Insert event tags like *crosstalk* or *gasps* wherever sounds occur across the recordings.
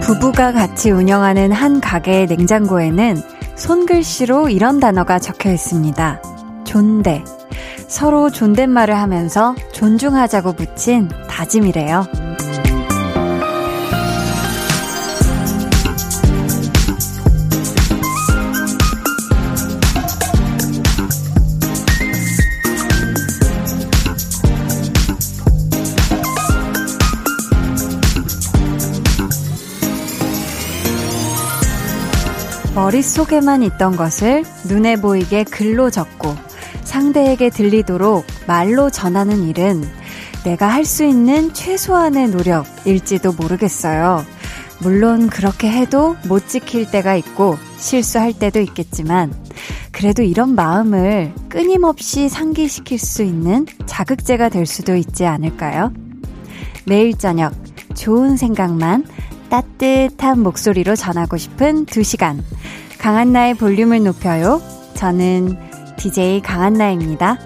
부부가 같이 운영하는 한 가게의 냉장고에는 손글씨로 이런 단어가 적혀 있습니다. 존대. 서로 존댓말을 하면서 존중하자고 붙인 다짐이래요. 머릿속에만 있던 것을 눈에 보이게 글로 적고 상대에게 들리도록 말로 전하는 일은 내가 할 수 있는 최소한의 노력일지도 모르겠어요. 물론 그렇게 해도 못 지킬 때가 있고 실수할 때도 있겠지만 그래도 이런 마음을 끊임없이 상기시킬 수 있는 자극제가 될 수도 있지 않을까요? 매일 저녁 좋은 생각만 따뜻한 목소리로 전하고 싶은 2시간. 강한나의 볼륨을 높여요. 저는 DJ 강한나입니다.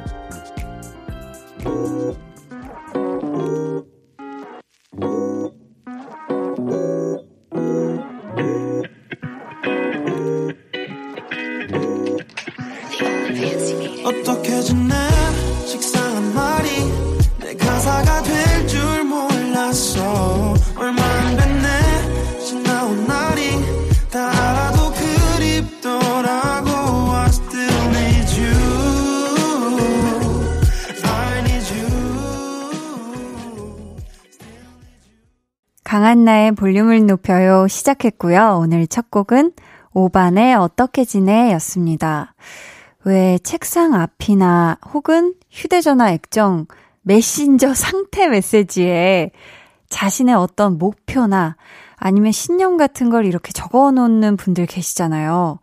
강한나의 볼륨을 높여요 시작했고요. 오늘 첫 곡은 오반의 어떻게 지내 였습니다. 왜 책상 앞이나 혹은 휴대전화 액정, 메신저 *laughs* 상태 메시지에 자신의 어떤 목표나 아니면 신념 같은 걸 이렇게 적어 놓는 분들 계시잖아요.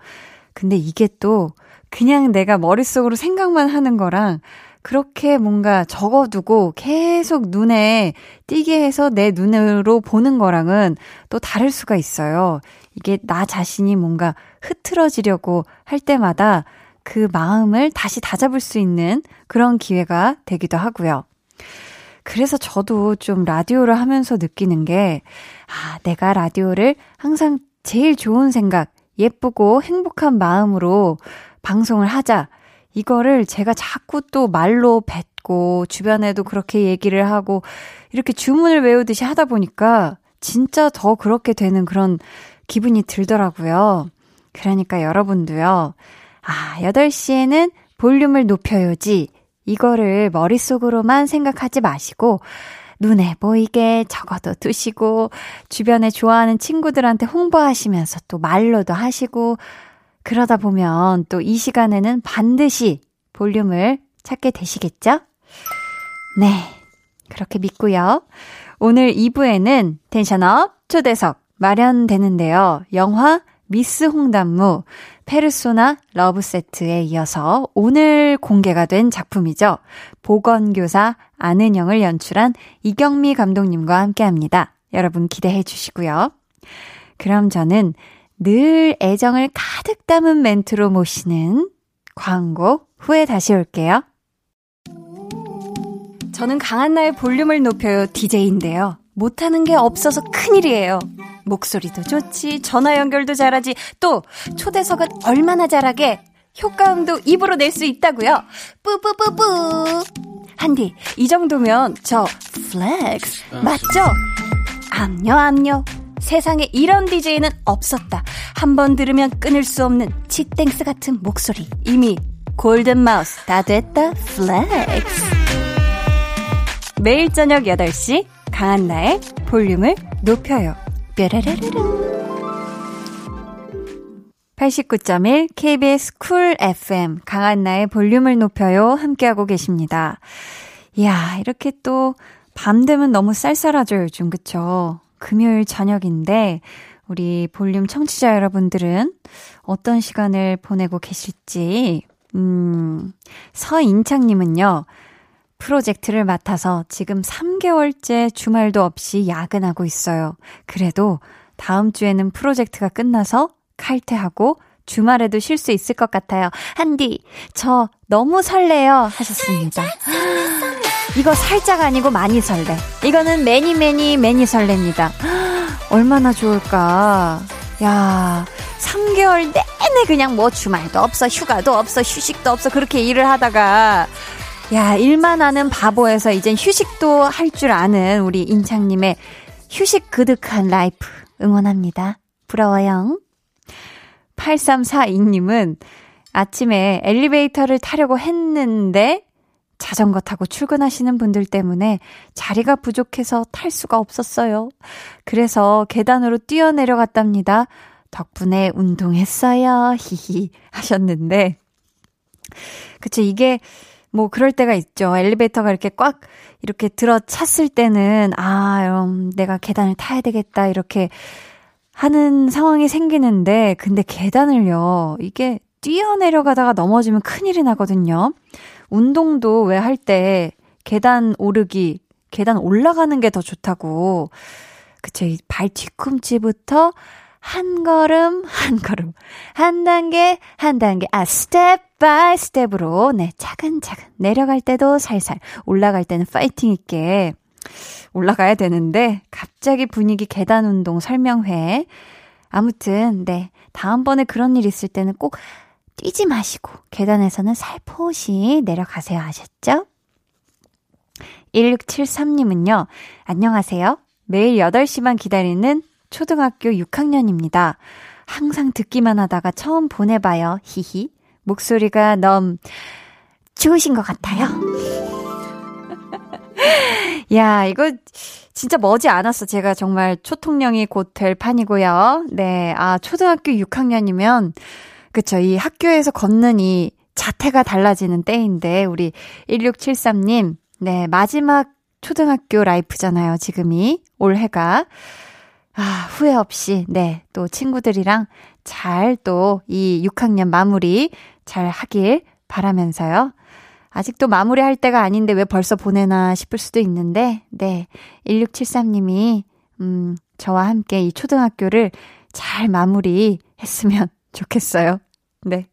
근데 이게 또 그냥 내가 머릿속으로 생각만 하는 거랑 그렇게 뭔가 적어두고 계속 눈에 띄게 해서 내 눈으로 보는 거랑은 또 다를 수가 있어요. 이게 나 자신이 뭔가 흐트러지려고 할 때마다 그 마음을 다시 다잡을 수 있는 그런 기회가 되기도 하고요. 그래서 저도 좀 라디오를 하면서 느끼는 게, 아, 내가 라디오를 항상 제일 좋은 생각, 예쁘고 행복한 마음으로 방송을 하자. 이거를 제가 자꾸 또 말로 뱉고, 주변에도 그렇게 얘기를 하고, 이렇게 주문을 외우듯이 하다 보니까, 진짜 더 그렇게 되는 그런 기분이 들더라고요. 그러니까 여러분도요, 아, 8시에는 볼륨을 높여요지. 이거를 머릿속으로만 생각하지 마시고, 눈에 보이게 적어도 두시고, 주변에 좋아하는 친구들한테 홍보하시면서 또 말로도 하시고, 그러다 보면 또 이 시간에는 반드시 볼륨을 찾게 되시겠죠? 네. 그렇게 믿고요. 오늘 2부에는 tension up 초대석 마련되는데요. 영화 미쓰 홍당무 페르소나 러브 세트에 이어서 오늘 공개가 된 작품이죠. 보건교사 안은영을 연출한 이경미 감독님과 함께 합니다. 여러분 기대해 주시고요. 그럼 저는 늘 애정을 가득 담은 멘트로 모시는 광고 후에 다시 올게요. 저는 강한나의 볼륨을 높여요 DJ인데요. 못하는 게 없어서 큰일이에요. 목소리도 좋지, 전화 연결도 잘하지, 또 초대석은 얼마나 잘하게 효과음도 입으로 낼 수 있다고요. 뿌뿌뿌뿌. 한디, 이 정도면 저 flex 맞죠? 암요 암요. 세상에 이런 DJ는 없었다. 한 번 들으면 끊을 수 없는 치땡스 같은 목소리. 이미 golden mouse 다 됐다. flex. 매일 저녁 8시 강한나의 볼륨을 높여요. 뾰라라라라. 89.1 KBS Cool FM 강한나의 볼륨을 높여요 함께하고 계십니다. 이야 이렇게 또 밤 되면 너무 쌀쌀하죠 요즘 그쵸? 금요일 저녁인데 우리 볼륨 청취자 여러분들은 어떤 시간을 보내고 계실지 음 서인창님은요 프로젝트를 맡아서 지금 3개월째 주말도 없이 야근하고 있어요. 그래도 다음 주에는 프로젝트가 끝나서 칼퇴하고 주말에도 쉴 수 있을 것 같아요. 한디, 저 너무 설레요. 하셨습니다. 이거 살짝 아니고 많이 설레. 이거는 many many many 설렙니다. 얼마나 좋을까. 야, 3개월 내내 그냥 뭐 주말도 없어, 휴가도 없어, 휴식도 없어, 그렇게 일을 하다가, 야, 일만 하는 바보에서 이젠 휴식도 할 줄 아는 우리 인창님의 휴식 그득한 life 응원합니다. 부러워요. 8342님은 아침에 엘리베이터를 타려고 했는데 자전거 타고 출근하시는 분들 때문에 자리가 부족해서 탈 수가 없었어요. 그래서 계단으로 뛰어내려갔답니다. 덕분에 운동했어요. 히히 하셨는데 그쵸 이게 뭐 그럴 때가 있죠. 엘리베이터가 이렇게 꽉 이렇게 들어 찼을 때는 아, 음, 내가 계단을 타야 되겠다 이렇게 하는 상황이 생기는데 근데 계단을요. 이게 뛰어내려가다가 넘어지면 큰일이 나거든요. 운동도 왜 할 때 계단 오르기, 계단 올라가는 게 더 좋다고. 그쵸. 발 뒤꿈치부터 한 걸음, *laughs* 한 걸음, 한 단계, 한 단계, 아, step by step으로, 네, 차근차근. 내려갈 때도 살살, 올라갈 때는 파이팅 있게 올라가야 되는데, 갑자기 분위기 계단 운동 설명회. 아무튼, 네, 다음번에 그런 일 있을 때는 꼭 뛰지 마시고, 계단에서는 살포시 내려가세요. 아셨죠? 1673님은요, 안녕하세요. 매일 8시만 기다리는 초등학교 6학년입니다. 항상 듣기만 하다가 처음 보내봐요. 히히. 목소리가 너무 좋으신 것 같아요. *laughs* 야, 이거 진짜 머지 않았어. 제가 정말 초통령이 곧 될 판이고요. 네. 아, 초등학교 6학년이면, 그쵸. 이 학교에서 걷는 이 자태가 달라지는 때인데, 우리 1673님, 네. 마지막 초등학교 라이프잖아요. 지금이. 올해가. 아, 후회 없이, 네, 또 친구들이랑 잘 또 이 6학년 마무리 잘 하길 바라면서요. 아직도 마무리할 때가 아닌데 왜 벌써 보내나 싶을 수도 있는데, 네, 1673님이, 음, 저와 함께 이 초등학교를 잘 마무리 했으면 *laughs* 좋겠어요. 네.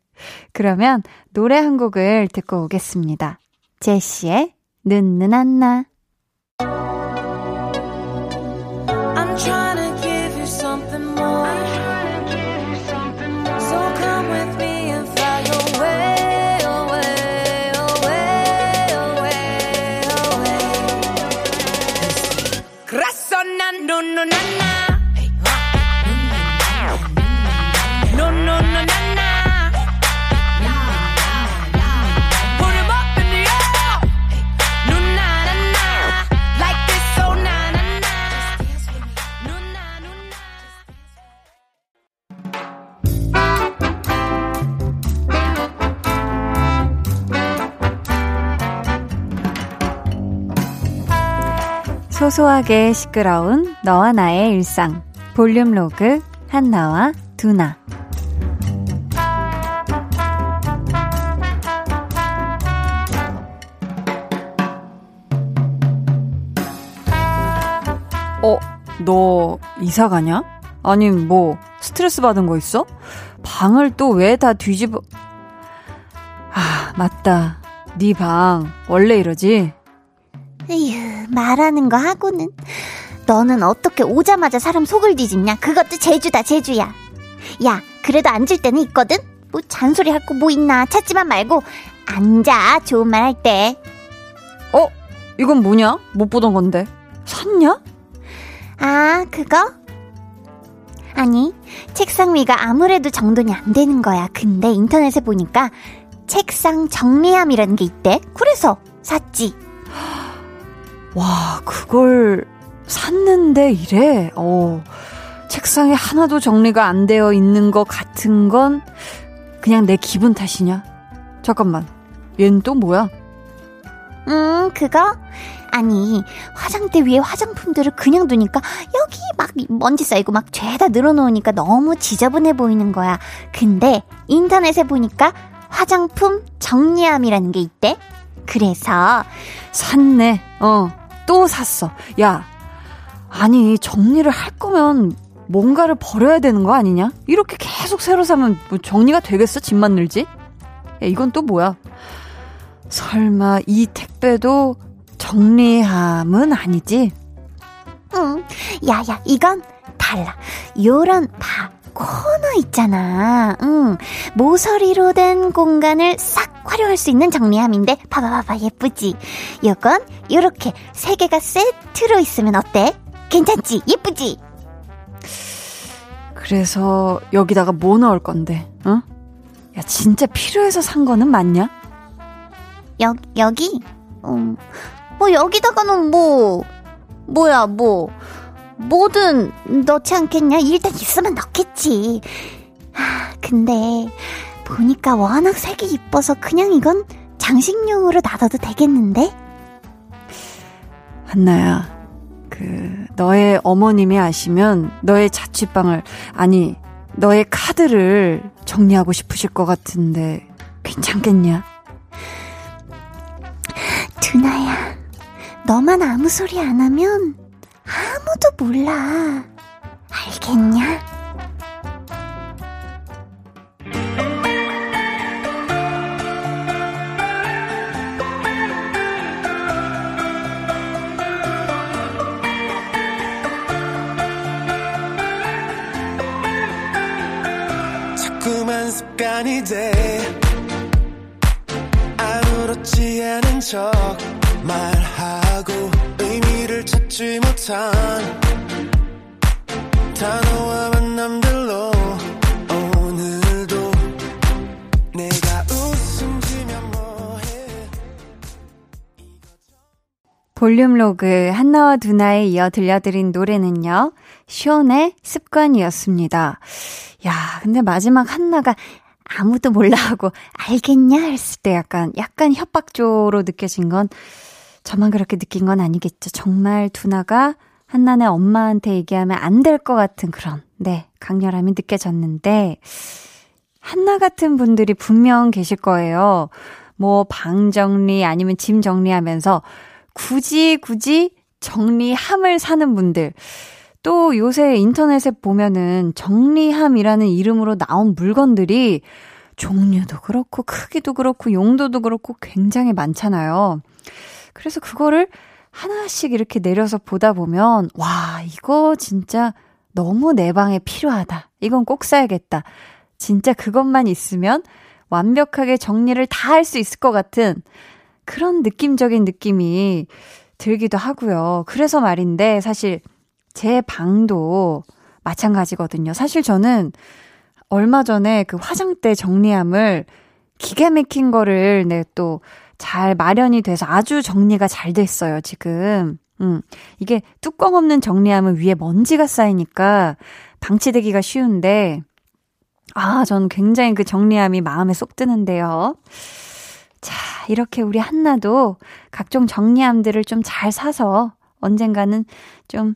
그러면 노래 한 곡을 듣고 오겠습니다. 제시의 는는안나. 소소하게 시끄러운 너와 나의 일상 볼륨 로그 한나와 두나 어, 너 이사 가냐? 아니 뭐 스트레스 받은 거 있어? 방을 또 왜 다 뒤집어 아, 맞다. 네 방 원래 이러지? 에휴, 말하는 거 하고는. 너는 어떻게 오자마자 사람 속을 뒤집냐? 그것도 제주다, 제주야. 야, 그래도 앉을 때는 있거든? 뭐 잔소리 할 거 뭐 있나 찾지만 말고 앉아, 좋은 말 할 때. 어? 이건 뭐냐? 못 보던 건데. 샀냐? 아, 그거? 아니, 책상 위가 아무래도 정돈이 안 되는 거야. 근데 인터넷에 보니까 책상 정리함이라는 게 있대. 그래서 샀지. 와, 그걸 샀는데 이래? 어, 책상에 하나도 정리가 안 되어 있는 것 같은 건 그냥 내 기분 탓이냐? 잠깐만, 얘는 또 뭐야? 음, 그거? 아니, 화장대 위에 화장품들을 그냥 두니까 여기 막 먼지 쌓이고 막 죄다 늘어놓으니까 너무 지저분해 보이는 거야. 근데 인터넷에 보니까 화장품 정리함이라는 게 있대. 그래서 샀네. 어. 또 샀어. 야, 아니, 정리를 할 거면 뭔가를 버려야 되는 거 아니냐? 이렇게 계속 새로 사면 뭐 정리가 되겠어? 집만 늘지? 야, 이건 또 뭐야? 설마 이 택배도 정리함은 아니지? 응. 야야, 이건 달라. 요런 봐. 코너 있잖아. 응. 모서리로 된 공간을 싹 활용할 수 있는 정리함인데 봐봐 봐봐 예쁘지? 요건 요렇게 세 개가 세트로 있으면 어때? 괜찮지? 예쁘지? 그래서 여기다가 뭐 넣을 건데? 응? 야 진짜 필요해서 산 거는 맞냐? 여, 여기? 음, 뭐 여기다가는 뭐 뭐야 뭐 뭐든 넣지 않겠냐? 일단 있으면 넣겠지. 아, 근데 보니까 워낙 색이 이뻐서 그냥 이건 장식용으로 놔둬도 되겠는데? 한나야, 그 너의 어머님이 아시면 너의 자취방을 아니 너의 카드를 정리하고 싶으실 것 같은데 괜찮겠냐? 두나야, 너만 아무 소리 안 하면 아무도 몰라. 알겠냐? 습관이 돼 볼륨 로그 한나와 두나에 이어 들려드린 노래는요. 쇼의 습관이었습니다. 야, 근데 마지막 한나가 아무도 몰라 하고 알겠냐 했을 때 약간 약간 협박조로 느껴진 건 저만 그렇게 느낀 건 아니겠죠. 정말 두나가 한나네 엄마한테 얘기하면 안 될 것 같은 그런 네 강렬함이 느껴졌는데 한나 같은 분들이 분명 계실 거예요. 뭐 방 정리 아니면 짐 정리하면서 굳이 굳이 정리함을 사는 분들. 또 요새 인터넷에 보면은 정리함이라는 이름으로 나온 물건들이 종류도 그렇고 크기도 그렇고 용도도 그렇고 굉장히 많잖아요. 그래서 그거를 하나씩 이렇게 내려서 보다 보면 와, 이거 진짜 너무 내 방에 필요하다. 이건 꼭 사야겠다. 진짜 그것만 있으면 완벽하게 정리를 다 할 수 있을 것 같은 그런 느낌적인 느낌이 들기도 하고요. 그래서 말인데 사실 제 방도 마찬가지거든요. 사실 저는 얼마 전에 그 화장대 정리함을 기가 막힌 거를 네, 또 잘 마련이 돼서 아주 정리가 잘 됐어요, 지금. 음, 이게 뚜껑 없는 정리함은 위에 먼지가 쌓이니까 방치되기가 쉬운데, 아, 전 굉장히 그 정리함이 마음에 쏙 드는데요. 자, 이렇게 우리 한나도 각종 정리함들을 좀 잘 사서 언젠가는 좀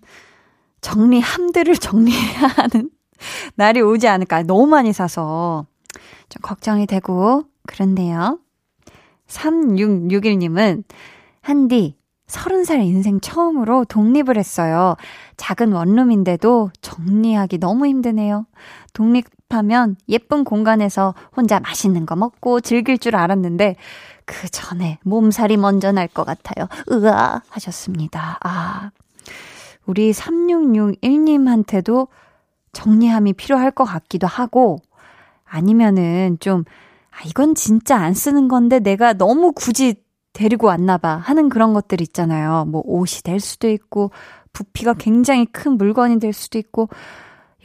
정리함들을 *laughs* 정리해야 하는 날이 오지 않을까. 너무 많이 사서 좀 걱정이 되고 그런데요. 3661님은 한디 30살 인생 처음으로 독립을 했어요. 작은 원룸인데도 정리하기 너무 힘드네요. 독립하면 예쁜 공간에서 혼자 맛있는 거 먹고 즐길 줄 알았는데 그 전에 몸살이 먼저 날 것 같아요. 으아 하셨습니다. 아, 우리 3661님한테도 정리함이 필요할 것 같기도 하고, 아니면은 좀, 아, 이건 진짜 안 쓰는 건데 내가 너무 굳이 데리고 왔나 봐 하는 그런 것들 있잖아요. 뭐 옷이 될 수도 있고, 부피가 굉장히 큰 물건이 될 수도 있고,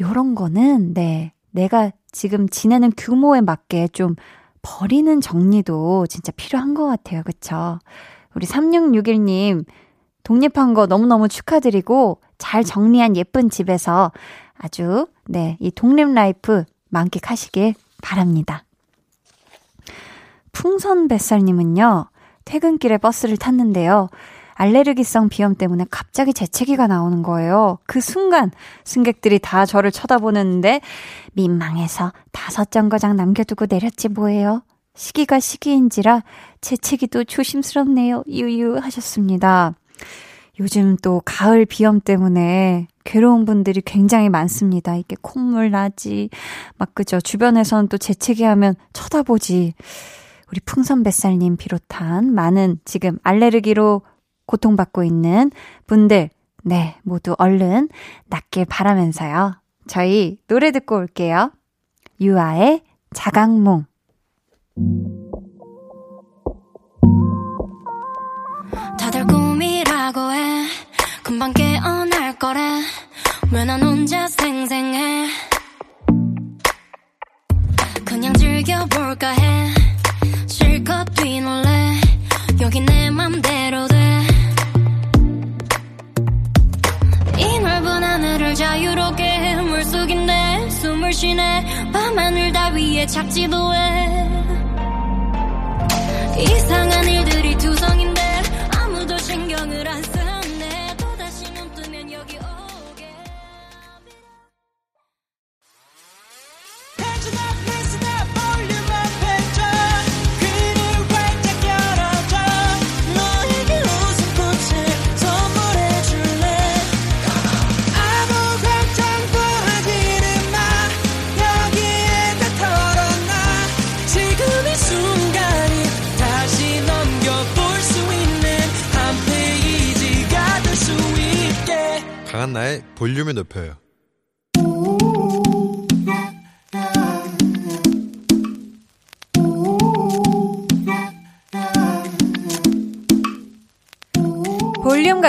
요런 거는, 네, 내가 지금 지내는 규모에 맞게 좀 버리는 정리도 진짜 필요한 것 같아요. 그쵸? 우리 3661님, 독립한 거 너무너무 축하드리고, 잘 정리한 예쁜 집에서 아주, 네, 이 독립 life 만끽하시길 바랍니다. 풍선 뱃살님은요, 퇴근길에 버스를 탔는데요. 알레르기성 비염 때문에 갑자기 재채기가 나오는 거예요. 그 순간 승객들이 다 저를 쳐다보는데 민망해서 다섯 정거장 남겨두고 내렸지 뭐예요. 시기가 시기인지라 재채기도 조심스럽네요. 유유 하셨습니다. 요즘 또 가을 비염 때문에 괴로운 분들이 굉장히 많습니다. 이게 콧물 나지. 막 그죠. 주변에서는 또 재채기 하면 쳐다보지. 우리 풍선뱃살님 비롯한 많은 지금 알레르기로 고통받고 있는 분들, 네, 모두 얼른 낫길 바라면서요. 저희 노래 듣고 올게요. 유아의 자각몽. 다들 꿈이라고 해. 금방 깨어날 거래. 왜 난 혼자 생생해. 그냥 즐겨볼까 해. 실컷 뛰놀래. 여기 내 맘대로 하늘을 자유롭게 물속인데 숨을 쉬네. 밤하늘 따위에 착지도 해. 이상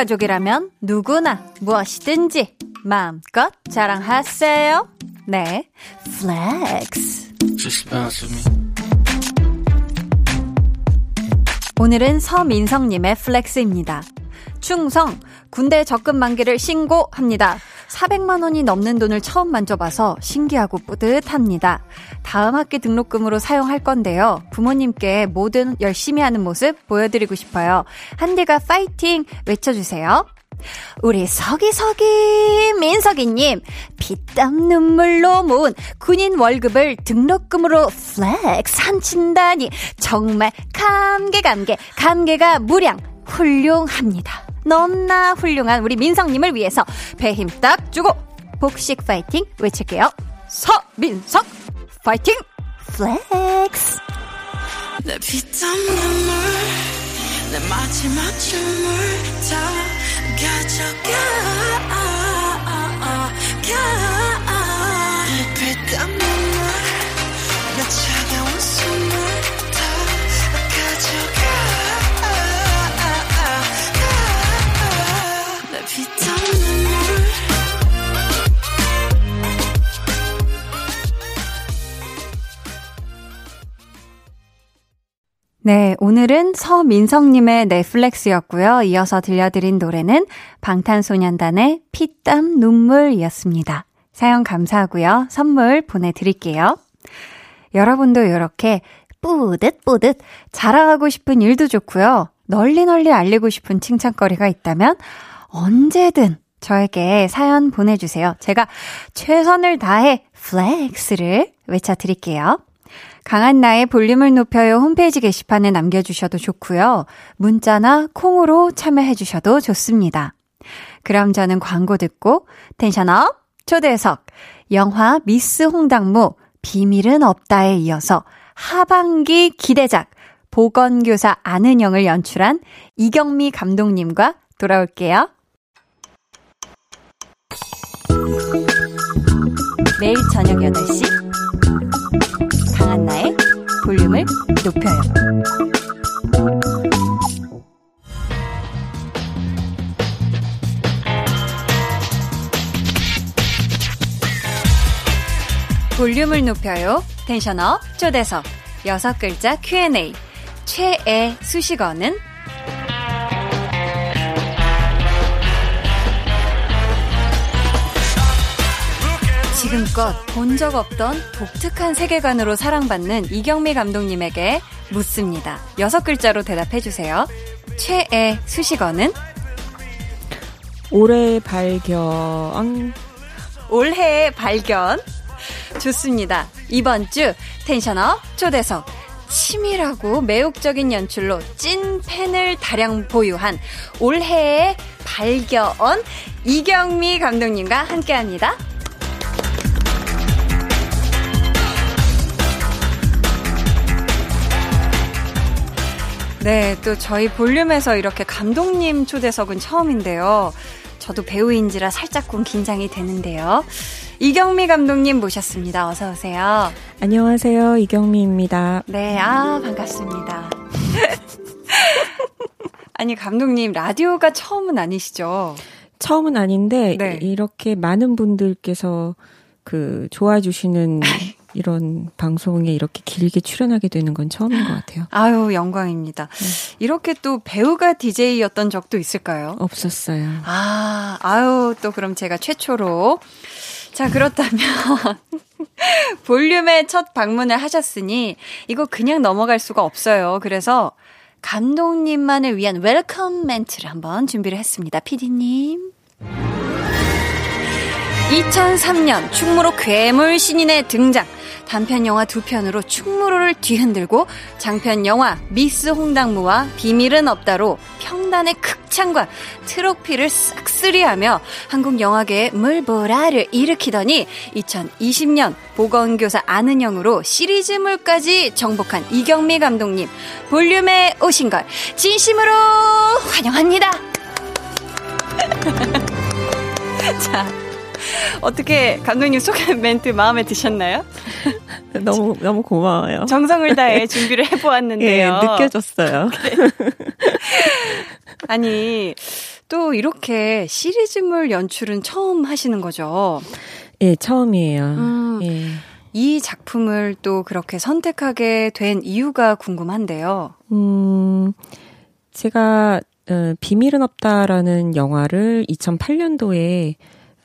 가족이라면 누구나 무엇이든지 마음껏 자랑하세요. 네, flex. 오늘은 서민석님의 flex입니다. 충성, 군대 적금 만기를 신고합니다. 400만 원이 넘는 돈을 처음 만져봐서 신기하고 뿌듯합니다. 다음 학기 등록금으로 사용할 건데요. 부모님께 뭐든 열심히 하는 모습 보여드리고 싶어요. 한디가 파이팅 외쳐주세요. 우리 서기서기 민석이님 피땀 눈물로 모은 군인 월급을 등록금으로 flex 한다니 정말 감개 감개 감개가 무량 훌륭합니다. 너무나 훌륭한 우리 민석님을 위해서 배 힘 딱 주고 복식 파이팅 외칠게요. 서민석 파이팅! flex! 내 피땀 눈물 내 마지막 춤을 다 가져가 내 네, 오늘은 서민석님의 flex였고요. 이어서 들려드린 노래는 방탄소년단의 피땀 눈물이었습니다. 사연 감사하고요. 선물 보내드릴게요. 여러분도 이렇게 뿌듯뿌듯 자랑하고 싶은 일도 좋고요. 널리 널리 알리고 싶은 칭찬거리가 있다면 언제든 저에게 사연 보내주세요. 제가 최선을 다해 flex를 외쳐드릴게요. 강한 나의 볼륨을 높여요 홈페이지 게시판에 남겨주셔도 좋고요. 문자나 콩으로 참여해주셔도 좋습니다. 그럼 저는 광고 듣고 텐션업 초대석 영화 미스 홍당무 비밀은 없다에 이어서 하반기 기대작 보건교사 아는영을 연출한 이경미 감독님과 돌아올게요. 매일 저녁 8시 강한나의 볼륨을 높여요. 볼륨을 높여요. 텐션업 초대석 여섯 글자 Q&A 최애 수식어는 지금껏 본 적 없던 독특한 세계관으로 사랑받는 이경미 감독님에게 묻습니다. 여섯 글자로 대답해 주세요. 최애 수식어는 올해 발견. 올해의 발견. 좋습니다. 이번 주 텐션업 초대석. 치밀하고 매혹적인 연출로 찐 팬을 다량 보유한 올해의 발견 이경미 감독님과 함께 합니다. 네, 또 저희 볼륨에서 이렇게 감독님 초대석은 처음인데요. 저도 배우인지라 살짝쿵 긴장이 되는데요. 이경미 감독님 모셨습니다. 어서 오세요. 안녕하세요. 이경미입니다. 네, 아, 반갑습니다. *laughs* 아니, 감독님, 라디오가 처음은 아니시죠? 처음은 아닌데, 네. 이렇게 많은 분들께서 그, 좋아해 주시는 *laughs* 이런 방송에 이렇게 길게 출연하게 되는 건 처음인 것 같아요. *laughs* 아유, 영광입니다. 네. 이렇게 또 배우가 DJ였던 적도 있을까요? 없었어요. 아, 아유, 또 그럼 제가 최초로. 자, 그렇다면. *laughs* 볼륨의 첫 방문을 하셨으니, 이거 그냥 넘어갈 수가 없어요. 그래서, 감독님만을 위한 welcome 멘트를 한번 준비를 했습니다. 피디님. 2003년 충무로 괴물 신인의 등장. 단편 영화 두 편으로 충무로를 뒤흔들고 장편 영화 미스 홍당무와 비밀은 없다로 평단의 극찬과 트로피를 싹쓸이하며 한국 영화계의 물보라를 일으키더니 2020년 보건교사 아는영으로 시리즈물까지 정복한 이경미 감독님 볼륨에 오신 걸 진심으로 환영합니다. *laughs* 자, 어떻게 감독님 소개 *laughs* 멘트 마음에 드셨나요? *laughs* 너무 너무 고마워요. 정성을 다해 *laughs* 준비를 해보았는데요. 예, 느껴졌어요. 아니 또 이렇게 시리즈물 연출은 처음 하시는 거죠? 예, 처음이에요. 음, 예. 이 작품을 또 그렇게 선택하게 된 이유가 궁금한데요. 음, 제가 어, 비밀은 없다라는 영화를 2008년도에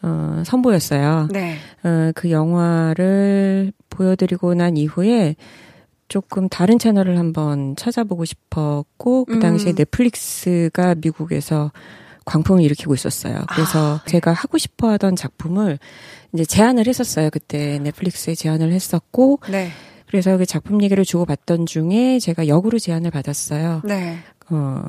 어, 선보였어요. 네. 어, 그 영화를 보여드리고 난 이후에 조금 다른 채널을 한번 찾아보고 싶었고, 그 당시에 음. 넷플릭스가 미국에서 광풍을 일으키고 있었어요. 그래서 아, 네. 제가 하고 싶어 하던 작품을 이제 제안을 했었어요. 그때 넷플릭스에 제안을 했었고, 네. 그래서 그 작품 얘기를 주고받던 중에 제가 역으로 제안을 받았어요. 네. 어,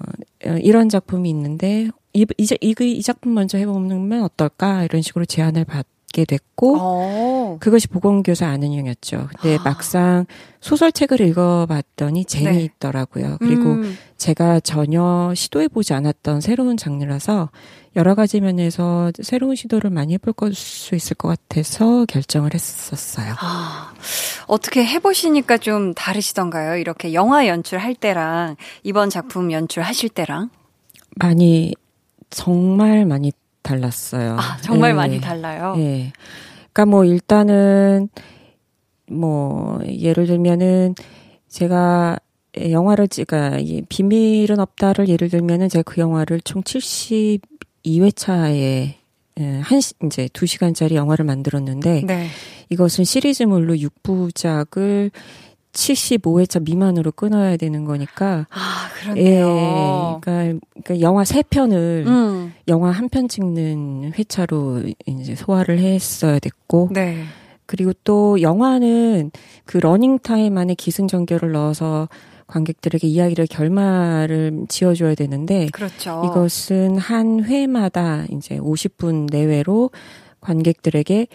이런 작품이 있는데 이, 이제 이, 이 작품 먼저 해보면 어떨까? 이런 식으로 제안을 받 게 됐고 오. 어. 그것이 보건교사 아는 형이었죠. 근데 아. 막상 소설책을 읽어봤더니 재미있더라고요. 네. 그리고 음. 제가 전혀 시도해보지 않았던 새로운 장르라서 여러 가지 면에서 새로운 시도를 많이 해볼 수 있을 것 같아서 결정을 했었어요. 아, 어떻게 해보시니까 좀 다르시던가요? 이렇게 영화 연출할 때랑 이번 작품 연출하실 때랑? 많이 정말 많이 달랐어요. 아, 정말 네. 많이 달라요? 네. 그러니까 뭐 일단은 뭐 예를 들면은 제가 영화를 그러니까 비밀은 없다를 예를 들면은 제가 그 영화를 총 72회차에 예, 한 이제 2시간짜리 영화를 만들었는데 네. 이것은 시리즈물로 6부작을 75회차 미만으로 끊어야 되는 거니까. 아, 그렇네요. 예, 그러니까, 그러니까 영화 3편을 음. 영화 한 편 찍는 회차로 이제 소화를 했어야 됐고. 네. 그리고 또 영화는 그 러닝 타임 안에 기승전결을 넣어서 관객들에게 이야기를 결말을 지어줘야 되는데. 그렇죠. 이것은 한 회마다 이제 50분 내외로 관객들에게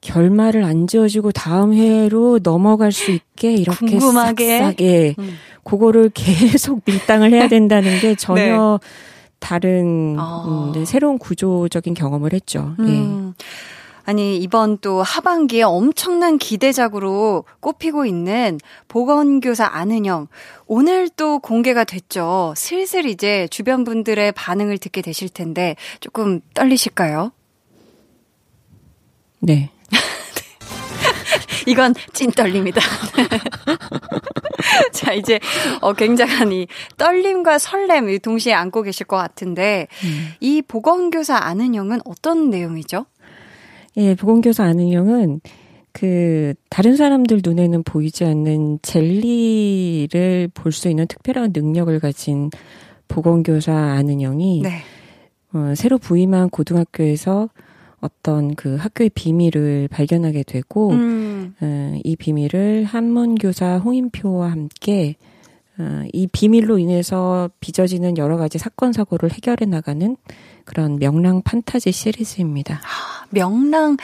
결말을 안 지어주고 다음 회로 넘어갈 수 있게 이렇게 궁금하게 싹싹 음. 그거를 계속 밀당을 해야 된다는 게 *laughs* 전혀 네. 다른 어. 음, 새로운 구조적인 경험을 했죠. 음. 예. 아니 이번 또 하반기에 엄청난 기대작으로 꼽히고 있는 보건교사 아는형 오늘 또 공개가 됐죠. 슬슬 이제 주변 분들의 반응을 듣게 되실 텐데 조금 떨리실까요? 네. *laughs* 이건 찐 떨림이다. *laughs* 자, 이제, 어, 굉장한 이 떨림과 설렘 동시에 안고 계실 것 같은데, 음. 이 보건교사 아는 형은 어떤 내용이죠? 예, 보건교사 아는 형은 그, 다른 사람들 눈에는 보이지 않는 젤리를 볼 수 있는 특별한 능력을 가진 보건교사 아는 형이, 네. 어, 새로 부임한 고등학교에서 어떤 그 학교의 비밀을 발견하게 되고 음. 어, 이 비밀을 한문 교사 홍인표와 함께 어, 이 비밀로 인해서 빚어지는 여러 가지 사건 사고를 해결해 나가는 그런 명랑 판타지 시리즈입니다. 아, 명랑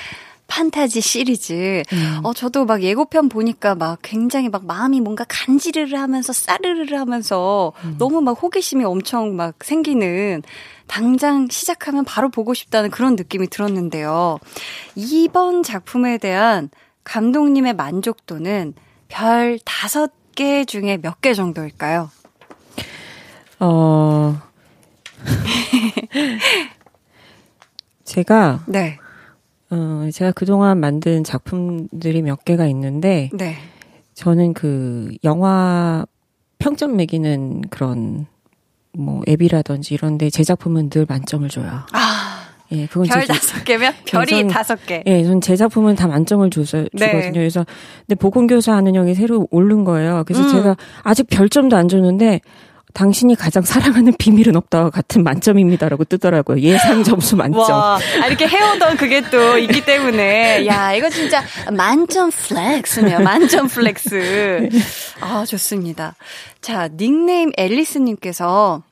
판타지 시리즈. 음. 어, 저도 막 예고편 보니까 막 굉장히 막 마음이 뭔가 간지르르 하면서 싸르르르 하면서 음. 너무 막 호기심이 엄청 막 생기는 당장 시작하면 바로 보고 싶다는 그런 느낌이 들었는데요. 이번 작품에 대한 감독님의 만족도는 별 다섯 개 중에 몇 개 정도일까요? 어, *laughs* 제가, 네. 어, 제가 그동안 만든 작품들이 몇 개가 있는데, 네. 저는 그 영화 평점 매기는 그런 뭐 앱이라든지 이런데 제 작품은 늘 만점을 줘요. 아. 예, 그건 별 다섯 개면 별이 다섯 개. 예, 전 제 작품은 다 만점을 줘서 네. 주거든요. 그래서 근데 보건교사 하는 형이 새로 오른 거예요. 그래서 음. 제가 아직 별점도 안 줬는데 당신이 가장 사랑하는 비밀은 없다와 같은 만점입니다라고 뜨더라고요. 예상 점수 만점. 와, 아, 이렇게 해오던 그게 또 있기 *laughs* 때문에 야 이거 진짜 만점 flex네요. 만점 flex. 아 좋습니다. 자 닉네임 앨리스님께서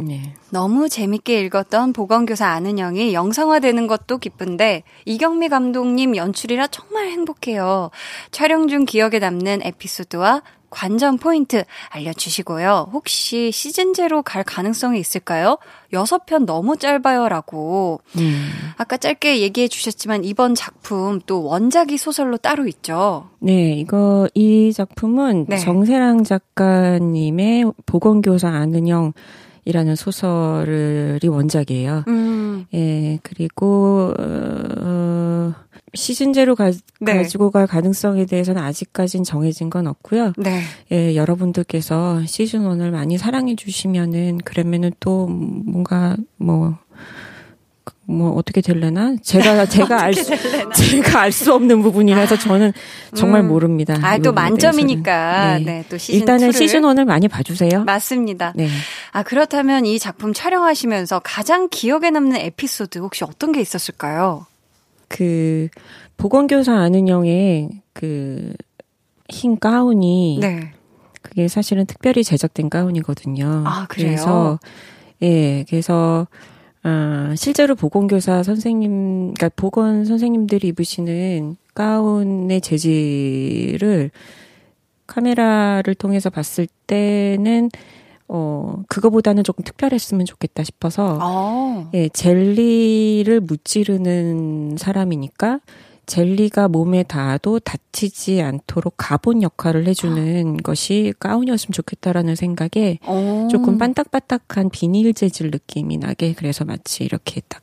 네. 너무 재밌게 읽었던 보건교사 안은영이 영상화되는 것도 기쁜데 이경미 감독님 연출이라 정말 행복해요. 촬영 중 기억에 남는 에피소드와 관전 포인트 알려주시고요. 혹시 시즌 제로 갈 가능성이 있을까요? 여섯 편 너무 짧아요. 라고. 음. 아까 짧게 얘기해 주셨지만 이번 작품 또 원작이 소설로 따로 있죠. 네, 이거, 이 작품은 네. 정세랑 작가님의 보건교사 아는 형 이라는 소설이 원작이에요. 음. 예, 그리고, 어, 시즌제로 가, 네. 가지고 갈 가능성에 대해서는 아직까진 정해진 건 없고요. 네. 예, 여러분들께서 시즌 1을 많이 사랑해 주시면은, 그러면은 또 뭔가, 뭐, 뭐 어떻게 될래나 제가 *laughs* 제가 알 수, 제가 알 수 없는 부분이라서 아, 저는 정말 음. 모릅니다. 아또 만점이니까 네. 네. 또 시즌 일단은 2를. 시즌 1을 많이 봐주세요. 맞습니다. 네. 아 그렇다면 이 작품 촬영하시면서 가장 기억에 남는 에피소드 혹시 어떤 게 있었을까요? 그 보건교사 아는 형의 그 흰 가운이 네. 그게 사실은 특별히 제작된 가운이거든요. 아 그래요? 그래서 예 그래서 아, 실제로 보건교사 선생님, 그러니까 보건 선생님들이 입으시는 가운의 재질을 카메라를 통해서 봤을 때는 어 그거보다는 조금 특별했으면 좋겠다 싶어서 아. 예 젤리를 무찌르는 사람이니까 젤리가 몸에 닿아도 다치지 않도록 가본 역할을 해주는 아. 것이 가운이었으면 좋겠다라는 생각에 오. 어. 조금 반딱반딱한 비닐 재질 느낌이 나게 그래서 마치 이렇게 딱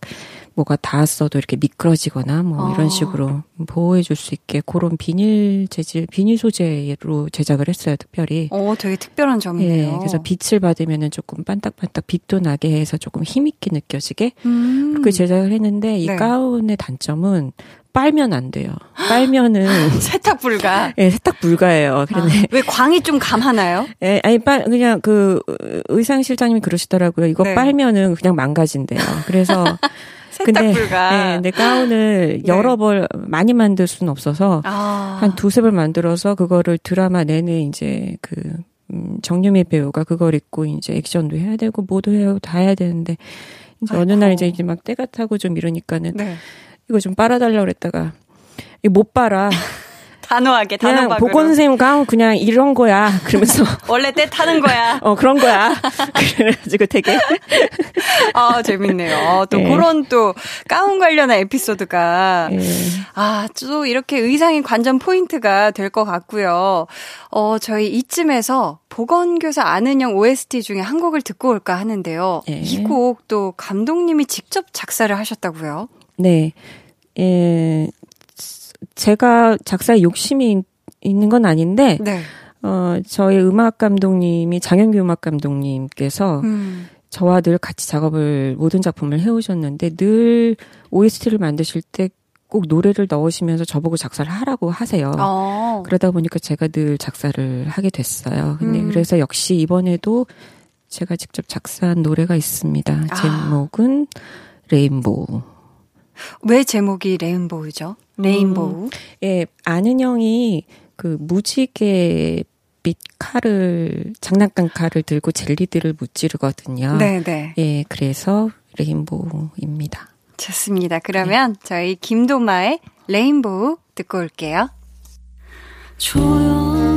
뭐가 닿았어도 이렇게 미끄러지거나 뭐 아. 이런 식으로 보호해 줄 수 있게 그런 비닐 재질, 비닐 소재로 제작을 했어요, 특별히. 어, 되게 특별한 점이네요. 예, 그래서 빛을 받으면은 조금 반딱반딱 빛도 나게 해서 조금 힘있게 느껴지게 음. 그렇게 제작을 했는데 이 네. 가운의 단점은 빨면 안 돼요. 빨면은 *gasps* 세탁 불가. 예, 네, 세탁 불가예요. 그런데 아, *laughs* 왜 광이 좀 감하나요? 예, 아니 빨 그냥 그 의상 실장님이 그러시더라고요. 이거 네. 빨면은 그냥 망가진대요. 그래서 *laughs* 근데, 불가. 네, 근데 가운을 네. 여러 벌 많이 만들 수는 없어서 아. 한 두세 벌 만들어서 그거를 드라마 내내 이제 그 음, 정유미 배우가 그걸 입고 이제 액션도 해야 되고 뭐도 해야 다 해야 되는데 이제 아이고. 어느 날 이제 이제 막 때가 타고 좀 이러니까는 네. 이거 좀 빨아달라고 그랬다가 이거 못 빨아. *laughs* 단호하게 단호하게 보건쌤 가운 그냥 이런 거야. *laughs* 그러면서 *laughs* 원래 때 타는 거야. 어 그런 거야. 그래가지고 되게. 아 재밌네요. 어, 또 네. 그런 또 가운 관련한 에피소드가. 네. 아또 이렇게 의상이 관전 포인트가 될 것 같고요. 어 저희 이쯤에서 보건교사 아는 형 OST 중에 한 곡을 듣고 올까 하는데요. 네. 이곡 또 감독님이 직접 작사를 하셨다고요 네 예, 제가 작사에 욕심이 있는 건 아닌데, 네. 어, 저희 음악 감독님이 장현규 음악 감독님께서 음. 저와 늘 같이 작업을 모든 작품을 해오셨는데 늘 OST를 만드실 때 꼭 노래를 넣으시면서 저보고 작사를 하라고 하세요. 어. 그러다 보니까 제가 늘 작사를 하게 됐어요. 근데 음. 그래서 역시 이번에도 제가 직접 작사한 노래가 있습니다. 아. 제목은 Rainbow. 왜 제목이 Rainbow죠? Rainbow. 음, 예, 안은영이 그 무지개 빛 칼을 장난감 칼을 들고 젤리들을 무찌르거든요. 네, 네. 예, 그래서 Rainbow입니다. 좋습니다. 그러면 네. 저희 김도마의 Rainbow 듣고 올게요. 조용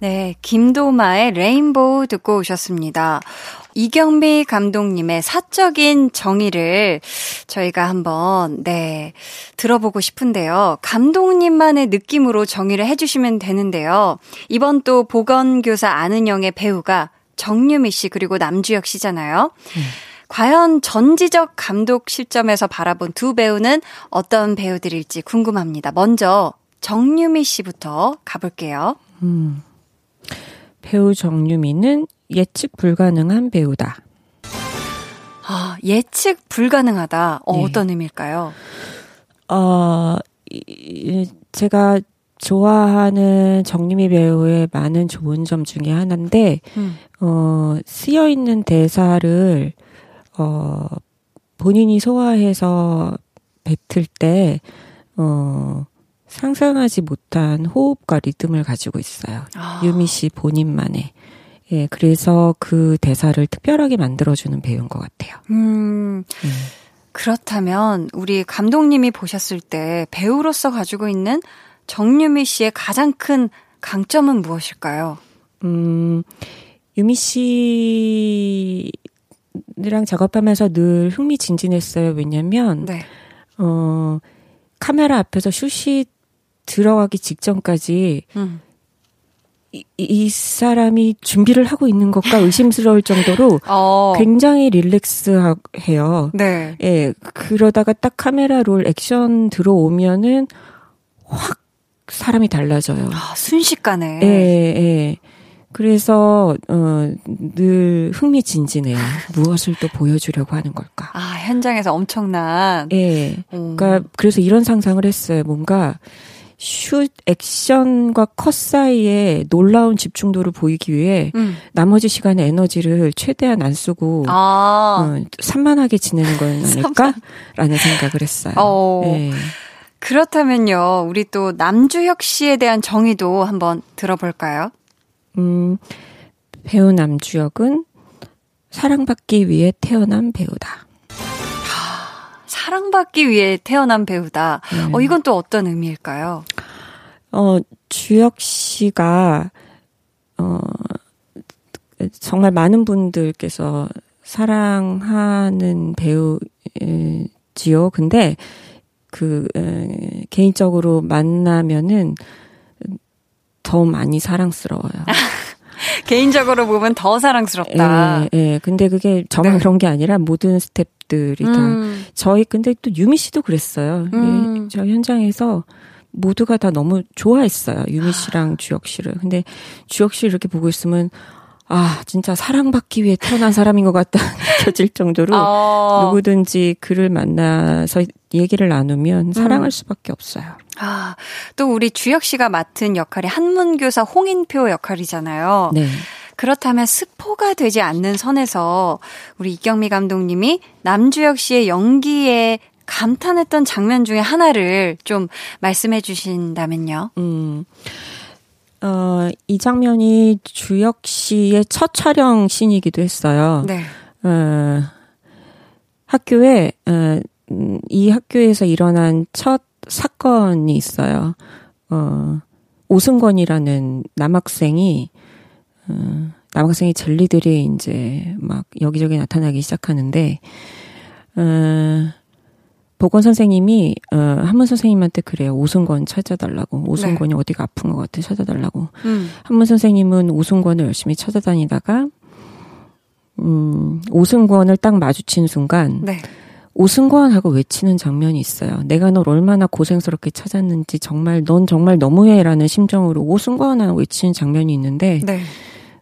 네, 김도마의 레인보우 듣고 오셨습니다. 이경미 감독님의 사적인 정의를 저희가 한번, 네, 들어보고 싶은데요. 감독님만의 느낌으로 정의를 해주시면 되는데요. 이번 또 보건교사 아는영의 배우가 정유미 씨 그리고 남주혁 씨잖아요. 음. 과연 전지적 감독 실점에서 바라본 두 배우는 어떤 배우들일지 궁금합니다. 먼저 정유미 씨부터 가볼게요. 음. 배우 정유미는 예측 불가능한 배우다. 아, 예측 불가능하다. 어, 네. 떤 의미일까요? 어, 제가 좋아하는 정유미 배우의 많은 좋은 점 중에 하나인데, 음. 어, 쓰여 있는 대사를, 어, 본인이 소화해서 뱉을 때, 어, 상상하지 못한 호흡과 리듬을 가지고 있어요. 아. 유미 씨 본인만의. 예, 그래서 그 대사를 특별하게 만들어주는 배우인 것 같아요. 음, 음. 그렇다면 우리 감독님이 보셨을 때 배우로서 가지고 있는 정유미 씨의 가장 큰 강점은 무엇일까요? 음, 유미 씨랑 작업하면서 늘 흥미진진했어요. 왜냐면, 네. 어, 카메라 앞에서 슛이 들어가기 직전까지 음. 이, 이 사람이 준비를 하고 있는 것과 *laughs* 의심스러울 정도로 어. 굉장히 릴렉스해요. 네. 예, 그러다가 딱 카메라 롤 액션 들어오면은 확 사람이 달라져요. 아, 순식간에. 예, 예. 그래서 어, 늘 흥미진진해요. *laughs* 무엇을 또 보여주려고 하는 걸까? 아 현장에서 엄청난. 예. 음. 그러니까 그래서 이런 상상을 했어요. 뭔가 슛 액션과 컷 사이에 놀라운 집중도를 보이기 위해 음. 나머지 시간의 에너지를 최대한 안 쓰고 아. 어, 산만하게 지내는 건 아닐까라는 생각을 했어요. 어. 네. 그렇다면요, 우리 또 남주혁 씨에 대한 정의도 한번 들어볼까요? 음, 배우 남주혁은 사랑받기 위해 태어난 배우다. 사랑받기 위해 태어난 배우다. 네. 어, 이건 또 어떤 의미일까요? 어, 주혁 씨가, 어, 정말 많은 분들께서 사랑하는 배우지요. 근데 그, 에, 개인적으로 만나면은 더 많이 사랑스러워요. *laughs* *laughs* 개인적으로 보면 더 사랑스럽다. 예, 예. 근데 그게 저만 네. 그런 게 아니라 모든 스탭들이 음. 다 저희 근데 또 유미 씨도 그랬어요. 예, 음. 예, 저 현장에서 모두가 다 너무 좋아했어요. 유미 씨랑 주혁 씨를. 근데 주혁 씨를 이렇게 보고 있으면 아, 진짜 사랑받기 위해 태어난 사람인 것 같다 *laughs* 느껴질 정도로 어. 누구든지 그를 만나서 얘기를 나누면 음. 사랑할 수밖에 없어요. 아, 또 우리 주혁 씨가 맡은 역할이 한문교사 홍인표 역할이잖아요. 네. 그렇다면 스포가 되지 않는 선에서 우리 이경미 감독님이 남주혁 씨의 연기에 감탄했던 장면 중에 하나를 좀 말씀해 주신다면요. 음. 어, 이 장면이 주혁 씨의 첫 촬영 씬이기도 했어요. 네. 어, 학교에, 어, 이 학교에서 일어난 첫 사건이 있어요. 어, 오승권이라는 남학생이, 어, 남학생이 젤리들이 이제 막 여기저기 나타나기 시작하는데, 어, 보건 선생님이 어 한문 선생님한테 그래요. 오승권 찾아달라고. 오승권이 네. 어디가 아픈 것 같아 찾아달라고. 음. 한문 선생님은 오승권을 열심히 찾아다니다가 음 오승권을 딱 마주친 순간 네. 오승권 하고 외치는 장면이 있어요. 내가 널 얼마나 고생스럽게 찾았는지 정말 넌 정말 너무해라는 심정으로 오승권 하고 외치는 장면이 있는데 네.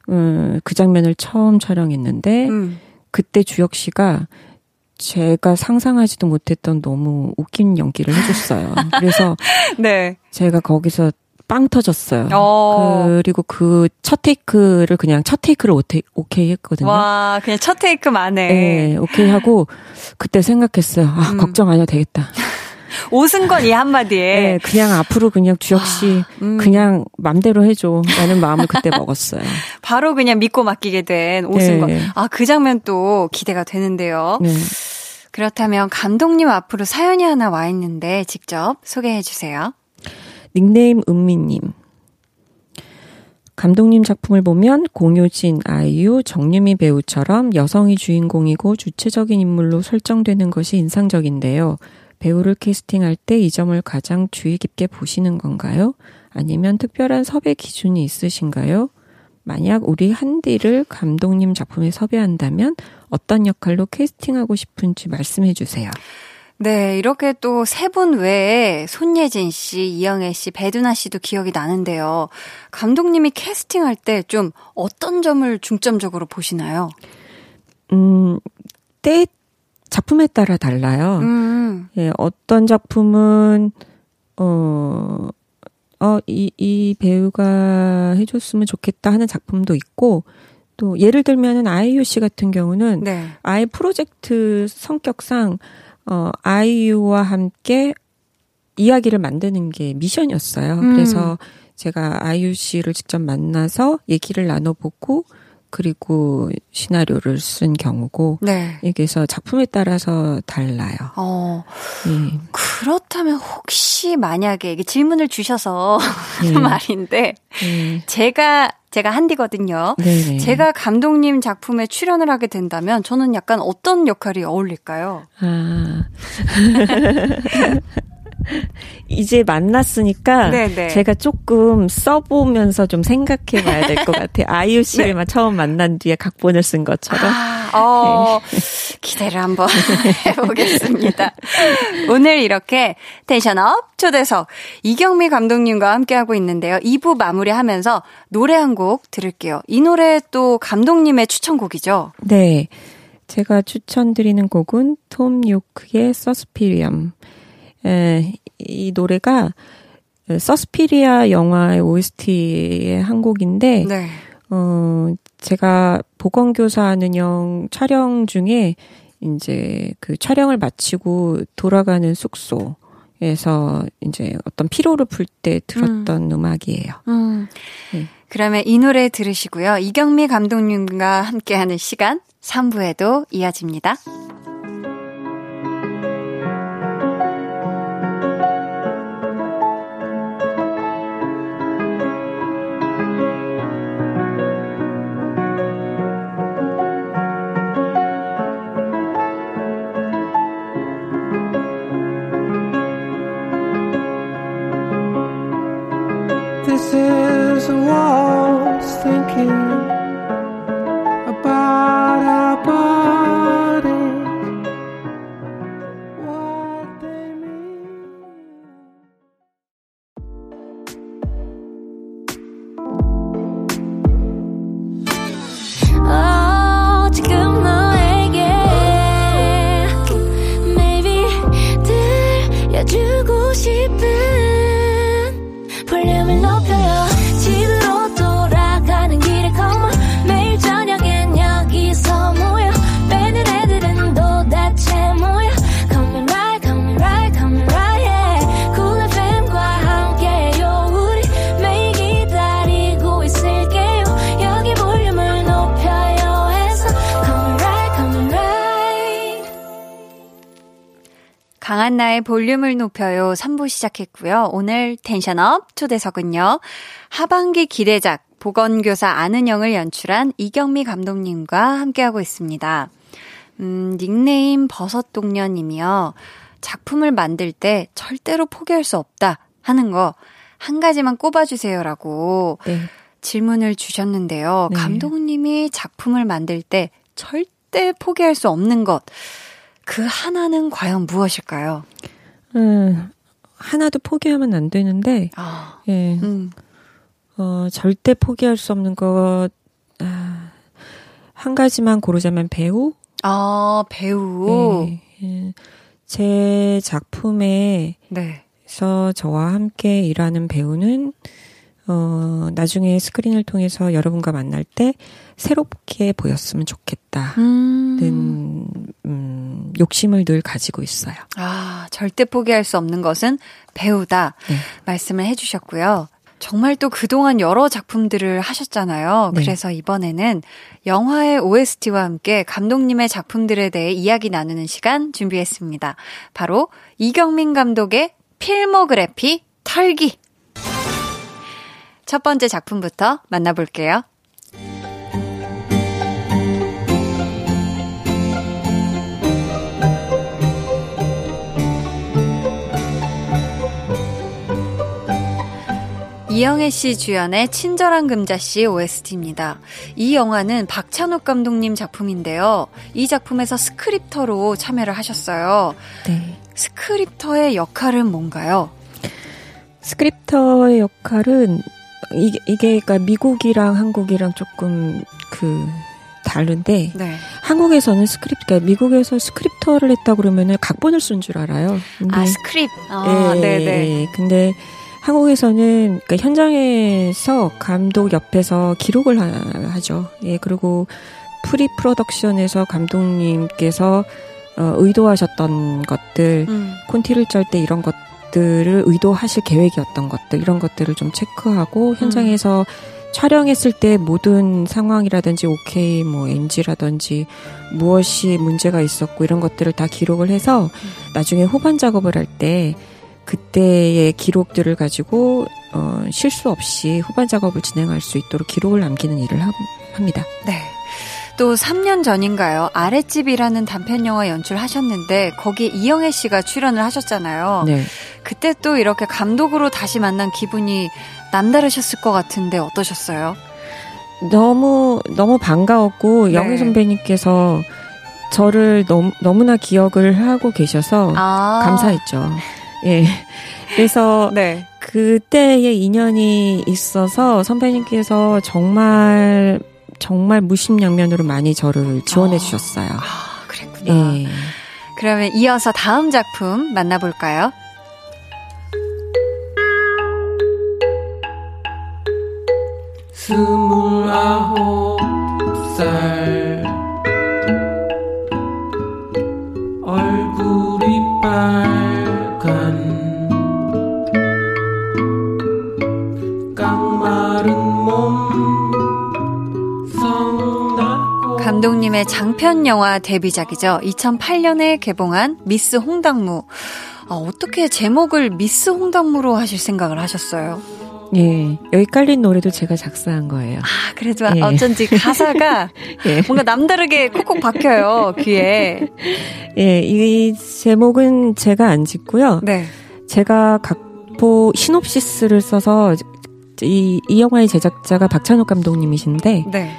음, 그 장면을 처음 촬영했는데 음. 그때 주혁 씨가 제가 상상하지도 못했던 너무 웃긴 연기를 해줬어요. 그래서 *laughs* 네. 제가 거기서 빵 터졌어요. 어. 그리고 그 첫 테이크를 그냥 첫 테이크를 오케이, 오케이 했거든요. 와, 그냥 첫 테이크만에. 네, 오케이 하고 그때 생각했어요. 아, 음. 걱정 안 해도 되겠다. 오승건 이 한마디에. 네, 그냥 앞으로 그냥 주혁 씨 아, 음. 그냥 맘대로 해줘. 라는 마음을 그때 먹었어요. *laughs* 바로 그냥 믿고 맡기게 된 오승건. 네. 아, 그 장면 또 기대가 되는데요. 네. 그렇다면 감독님 앞으로 사연이 하나 와 있는데 직접 소개해 주세요. 닉네임 은미님. 감독님 작품을 보면 공효진, 아이유, 정유미 배우처럼 여성이 주인공이고 주체적인 인물로 설정되는 것이 인상적인데요. 배우를 캐스팅할 때 이 점을 가장 주의 깊게 보시는 건가요? 아니면 특별한 섭외 기준이 있으신가요? 만약 우리 한디를 감독님 작품에 섭외한다면 어떤 역할로 캐스팅하고 싶은지 말씀해 주세요. 네, 이렇게 또 세 분 외에 손예진 씨, 이영애 씨, 배두나 씨도 기억이 나는데요. 감독님이 캐스팅할 때 좀 어떤 점을 중점적으로 보시나요? 음, 때 작품에 따라 달라요. 음. 예, 어떤 작품은 어, 어, 이, 이 배우가 해줬으면 좋겠다 하는 작품도 있고, 또 예를 들면은 아이유 씨 같은 경우는 네. 아예 프로젝트 성격상 어 아이유와 함께 이야기를 만드는 게 미션이었어요. 음. 그래서 제가 아이유 씨를 직접 만나서 얘기를 나눠보고 그리고 시나리오를 쓴 경우고 네. 여기서 작품에 따라서 달라요. 어. 네. 그렇다면 혹시 만약에 질문을 주셔서 네. *laughs* 말인데 네. 제가 제가 한디거든요. 네네. 제가 감독님 작품에 출연을 하게 된다면 저는 약간 어떤 역할이 어울릴까요? 아. *laughs* 이제 만났으니까 네네. 제가 조금 써보면서 좀 생각해 봐야 될 것 같아요. *laughs* 아이유 씨를 네. 처음 만난 뒤에 각본을 쓴 것처럼. 아, 어, 네. 기대를 한번 *laughs* 해보겠습니다. 오늘 이렇게 텐션업 초대석 이경미 감독님과 함께하고 있는데요. 2부 마무리하면서 노래 한 곡 들을게요. 이 노래 또 감독님의 추천곡이죠? 네. 제가 추천드리는 곡은 톰 요크의 서스피리엄. 에, 이 노래가 서스피리아 영화의 OST의 한 곡인데, 네. 어, 제가 보건교사 하는 영 촬영 중에 이제 그 촬영을 마치고 돌아가는 숙소 에서 이제 어떤 피로를 풀 때 들었던 음. 악이에요 음. 네. 그러면 이 노래 들으시고요. 이경미 감독님과 함께하는 시간 3부에도 이어집니다. So I was thinking about our bodies, what they mean. Oh, 지금 너에게 maybe 들려주고 싶어. 강한나의 볼륨을 높여요 3부 시작했고요. 오늘 텐션업 초대석은요. 하반기 기대작 보건교사 아는영을 연출한 이경미 감독님과 함께하고 있습니다. 음, 닉네임 버섯동년님이요. 작품을 만들 때 절대로 포기할 수 없다 하는 거 한 가지만 꼽아주세요라고 네. 질문을 주셨는데요. 네. 감독님이 작품을 만들 때 절대 포기할 수 없는 것. 그 하나는 과연 무엇일까요? 음, 하나도 포기하면 안 되는데, 아, 예. 음. 어, 절대 포기할 수 없는 것, 아, 한 가지만 고르자면 배우? 아, 배우. 네. 예. 제 작품에서 네. 저와 함께 일하는 배우는 어, 나중에 스크린을 통해서 여러분과 만날 때 새롭게 보였으면 좋겠다는 음. 음, 욕심을 늘 가지고 있어요. 아, 절대 포기할 수 없는 것은 배우다 네. 말씀을 해주셨고요. 정말 또 그동안 여러 작품들을 하셨잖아요. 네. 그래서 이번에는 영화의 OST와 함께 감독님의 작품들에 대해 이야기 나누는 시간 준비했습니다. 바로 이경민 감독의 필모그래피 털기. 첫 번째 작품부터 만나볼게요. 이영애 씨 주연의 친절한 금자씨 OST입니다. 이 영화는 박찬욱 감독님 작품인데요. 이 작품에서 스크립터로 참여를 하셨어요. 네. 스크립터의 역할은 뭔가요? 스크립터의 역할은 이게, 이게 그러니까 미국이랑 한국이랑 조금 그 다른데 네. 한국에서는 스크립트 그러니까 미국에서 스크립터를 했다 그러면은 각본을 쓴 줄 알아요. 아 스크립. 아, 예, 네네. 예, 근데 한국에서는 그러니까 현장에서 감독 옆에서 기록을 하, 죠 예, 그리고 pre-production에서 감독님께서 어, 의도하셨던 것들, 음. 콘티를 짤 때 이런 것들 을 의도하실 계획이었던 것들, 이런 것들을 좀 체크하고 현장에서 음. 촬영했을 때 모든 상황이라든지 오케이, 뭐 NG라든지 무엇이 문제가 있었고 이런 것들을 다 기록을 해서 음. 나중에 후반 작업을 할 때 그때의 기록들을 가지고 어, 실수 없이 후반 작업을 진행할 수 있도록 기록을 남기는 일을 하, 합니다. 네. 또 3년 전인가요? 아랫집이라는 단편 영화 연출하셨는데 거기에 이영애 씨가 출연을 하셨잖아요. 네. 그때 또 이렇게 감독으로 다시 만난 기분이 남다르셨을 것 같은데 어떠셨어요? 너무 너무 반가웠고 네. 영애 선배님께서 저를 너무 너무나 기억을 하고 계셔서 아. 감사했죠. 예. 그래서 *laughs* 네. 그때의 인연이 있어서 선배님께서 정말 정말 무심양면으로 많이 저를 지원해 아, 주셨어요. 아, 그랬구나. 예. 그러면 이어서 다음 작품 만나볼까요? 스물아홉 살 얼굴이 빨 감독님의 장편 영화 데뷔작이죠. 2008년에 개봉한 미스 홍당무. 아, 어떻게 제목을 미스 홍당무로 하실 생각을 하셨어요? 예, 여기 깔린 노래도 제가 작사한 거예요. 아, 그래도 예. 어쩐지 가사가 *laughs* 예. 뭔가 남다르게 콕콕 박혀요, 귀에. 예, 이 제목은 제가 안 짓고요. 네. 제가 각보 시놉시스를 써서 이, 이 영화의 제작자가 박찬욱 감독님이신데, 네.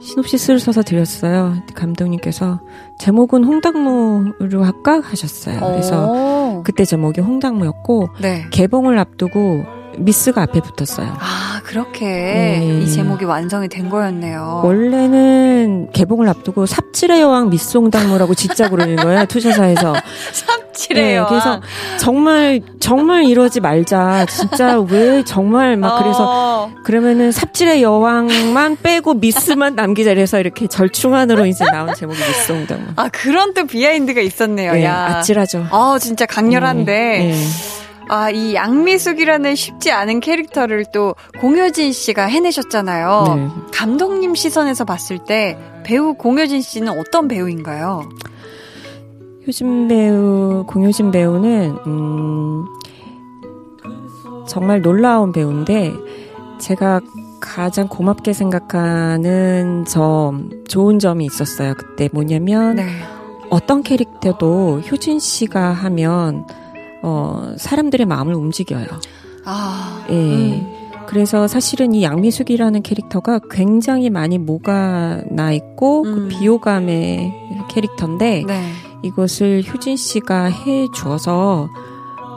시놉시스를 써서 드렸어요. 감독님께서 제목은 홍당무로 할까 하셨어요. 그래서 그때 제목이 홍당무였고 네. 개봉을 앞두고 미스가 앞에 붙었어요. 아, 그렇게 네. 이 제목이 완성이 된 거였네요. 원래는 개봉을 앞두고 삽질의 여왕 미송당무라고 진짜 부르는 거예요. *laughs* 투자사에서. 삽질의 네, 여왕. 그래서 정말 정말 이러지 말자. 진짜 왜 정말 막 그래서 어. 그러면은 삽질의 여왕만 빼고 미스만 남기자 그래서 이렇게 절충안으로 이제 나온 제목이 미송당무. 아, 그런 또 비하인드가 있었네요. 네, 야. 아찔하죠. 아, 진짜 강렬한데. 네, 네. 아, 이 양미숙이라는 쉽지 않은 캐릭터를 또 공효진 씨가 해내셨잖아요. 네. 감독님 시선에서 봤을 때 배우 공효진 씨는 어떤 배우인가요? 효진 배우, 공효진 배우는, 음, 정말 놀라운 배우인데, 제가 가장 고맙게 생각하는 점, 좋은 점이 있었어요. 그때 뭐냐면, 네. 어떤 캐릭터도 효진 씨가 하면, 어, 사람들의 마음을 움직여요. 아. 예. 음. 그래서 사실은 이 양미숙이라는 캐릭터가 굉장히 많이 모가 나 있고 그 음. 그 비호감의 캐릭터인데 네. 이것을 효진 씨가 해 주어서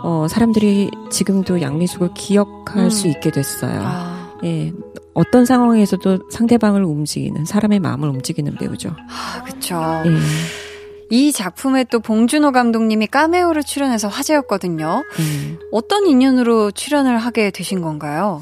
어, 사람들이 지금도 양미숙을 기억할 음. 수 있게 됐어요. 아. 예, 어떤 상황에서도 상대방을 움직이는 사람의 마음을 움직이는 배우죠. 아, 그렇죠. 예. 이 작품에 또 봉준호 감독님이 까메오로 출연해서 화제였거든요. 음. 어떤 인연으로 출연을 하게 되신 건가요?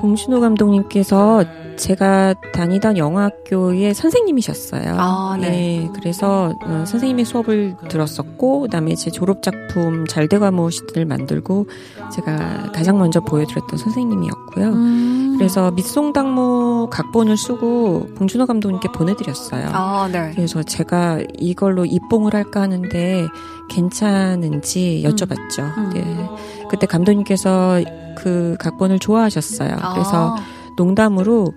봉준호 감독님께서 제가 다니던 영화학교의 선생님이셨어요. 아, 네. 네 그래서 어, 선생님의 수업을 들었었고, 그다음에 제 졸업 작품 잘돼가 무엇이든을 만들고 제가 가장 먼저 보여드렸던 선생님이었고요. 음. 그래서 밑송당무 각본을 쓰고 봉준호 감독님께 보내드렸어요. 아, 네. 그래서 제가 이걸로 입봉을 할까 하는데 괜찮은지 여쭤봤죠. 음. 네. 그때 감독님께서 그 각본을 좋아하셨어요. 그래서 아. 농담으로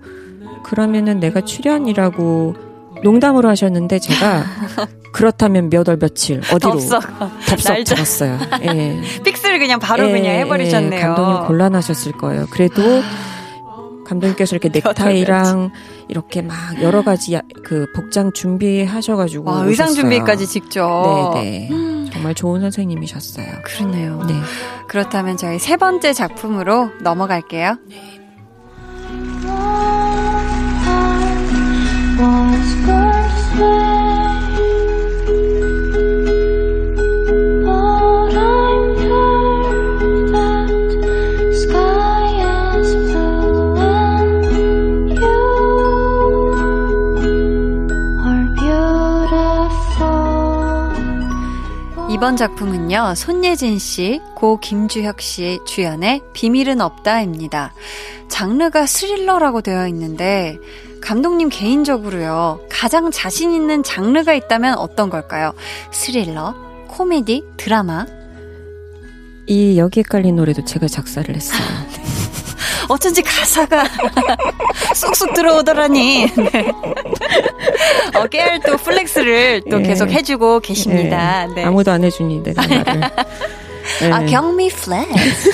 그러면은 내가 출연이라고 농담으로 하셨는데 제가 *laughs* 그렇다면 몇 월 며칠 어디로 덥석, 덥석 잡았어요. *laughs* 예. 픽스를 그냥 바로 예, 그냥 해버리셨네요. 예, 감독님 곤란하셨을 거예요. 그래도 감독님께서 이렇게 *laughs* 넥타이랑 이렇게 막 여러 가지 그 복장 준비하셔가지고 와, 의상 준비까지 직접. 네네. 네. 정말 좋은 선생님이셨어요. 그러네요. 네. 그렇다면 저희 세 번째 작품으로 넘어갈게요. 네. 이번 작품은요, 손예진 씨, 고 김주혁 씨 주연의 비밀은 없다입니다. 장르가 스릴러라고 되어 있는데, 감독님 개인적으로요, 가장 자신 있는 장르가 있다면 어떤 걸까요? 스릴러, 코미디, 드라마? 이 여기에 깔린 노래도 제가 작사를 했어요. *laughs* 어쩐지 가사가 *laughs* 쑥쑥 들어오더라니. 네. 어, 깨알 또 flex를 또 예. 계속 해주고 계십니다. 예. 네. 아무도 안 해주니 내가 말을. *laughs* 아, 네. 경미 flex.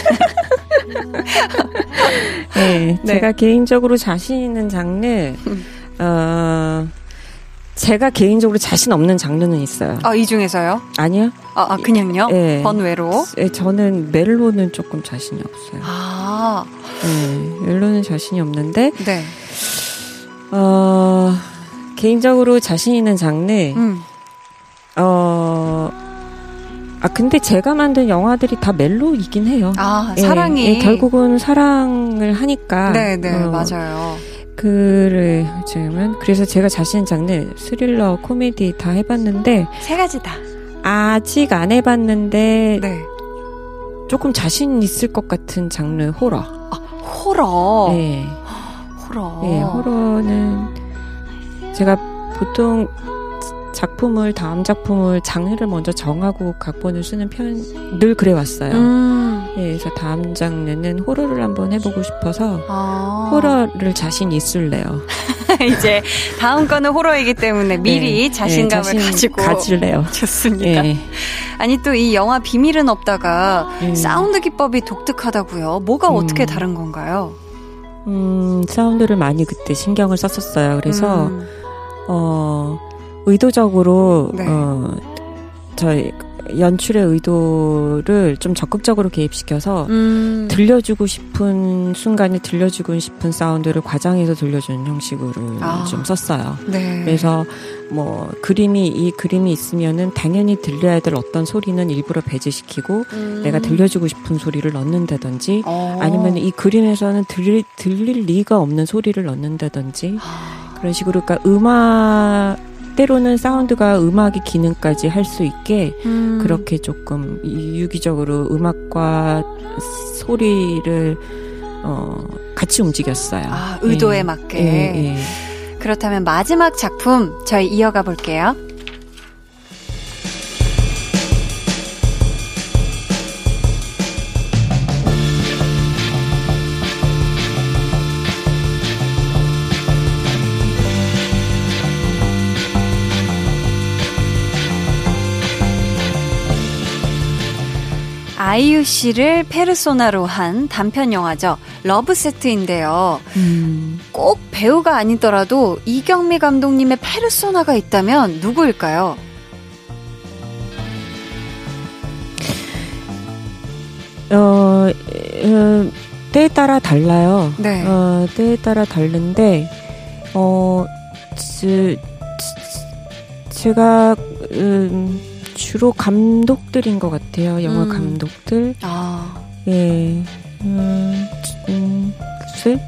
네, 제가 개인적으로 자신 있는 장르, 어, 제가 개인적으로 자신 없는 장르는 있어요. 아, 이 중에서요? 아니요. 아, 아 그냥요? 네. 번외로? 네, 저는 멜로는 조금 자신이 없어요. 아. 네, 멜로는 자신이 없는데, 네. 어, 개인적으로 자신 있는 장르, 음. 어, 아, 근데 제가 만든 영화들이 다 멜로이긴 해요. 아, 예, 사랑이. 예, 결국은 사랑을 하니까. 네네, 네, 어, 맞아요. 그를, 지금은, 그래서 제가 자신 장르, 스릴러, 코미디 다 해봤는데. 세 가지 다. 아직 안 해봤는데. 네. 조금 자신 있을 것 같은 장르, 호러. 아, 호러? 네. 호러. 네, 호러는 제가 보통 작품을 다음 작품을 장르를 먼저 정하고 각본을 쓰는 편 늘 그래 왔어요. 음. 예, 그래서 다음 장르는 호러를 한번 해보고 싶어서 아. 호러를 자신 있을래요. *laughs* 이제 다음 거는 호러이기 때문에 미리 네, 자신감을 네, 자신 가지고 가질래요. 좋습니다. 네. 아니 또 이 영화 비밀은 없다가 음. 사운드 기법이 독특하다고요. 뭐가 음. 어떻게 다른 건가요? 음, 사운드를 많이 그때 신경을 썼었어요. 그래서 음. 어. 의도적으로 네. 어 저희 연출의 의도를 좀 적극적으로 개입시켜서 음. 들려주고 싶은 순간에 들려주고 싶은 사운드를 과장해서 들려주는 형식으로 아. 좀 썼어요. 네. 그래서 뭐 그림이 이 그림이 있으면은 당연히 들려야 될 어떤 소리는 일부러 배제시키고 음. 내가 들려주고 싶은 소리를 넣는다든지 어. 아니면 이 그림에서는 들릴 들릴 리가 없는 소리를 넣는다든지 아. 그런 식으로 그러니까 음악 때로는 사운드가 음악의 기능까지 할 수 있게 음. 그렇게 조금 유기적으로 음악과 소리를 어 같이 움직였어요. 아, 의도에 네. 맞게. 네, 네. 그렇다면 마지막 작품 저희 이어가 볼게요. 아이유 씨를 페르소나로 한 단편 영화죠. 러브 세트인데요. 음. 꼭 배우가 아니더라도 이경미 감독님의 페르소나가 있다면 누구일까요? 어, 어 때에 따라 달라요. 네. 어, 때에 따라 다른데, 어, 지, 제가, 음, 주로 감독들인 것 같아요. 영화 음. 감독들. 아. 예. 음, 음, 글쎄?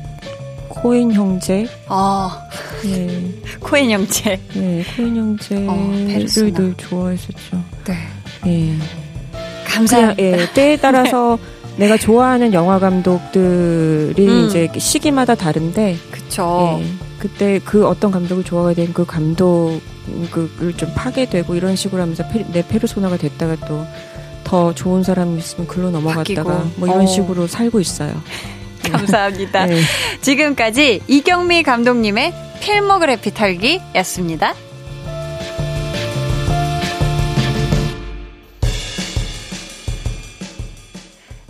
코인 형제. 아. 예. *laughs* 코인 형제. 예, 코인 형제를 어, 늘 좋아했었죠. 네. 예. 감사합니다. 예, 때에 *laughs* 따라서 네. 내가 좋아하는 영화 감독들이 음. 이제 시기마다 다른데. 그쵸. 예, 그때 그 어떤 감독을 좋아하게 된 그 감독 을좀 파괴되고 이런 식으로 하면서 페, 내 페르소나가 됐다가 또 더 좋은 사람이 있으면 글로 넘어갔다가 바뀌고. 뭐 이런 어. 식으로 살고 있어요. *laughs* 감사합니다. 네. 지금까지 이경미 감독님의 필모그래피 털기였습니다.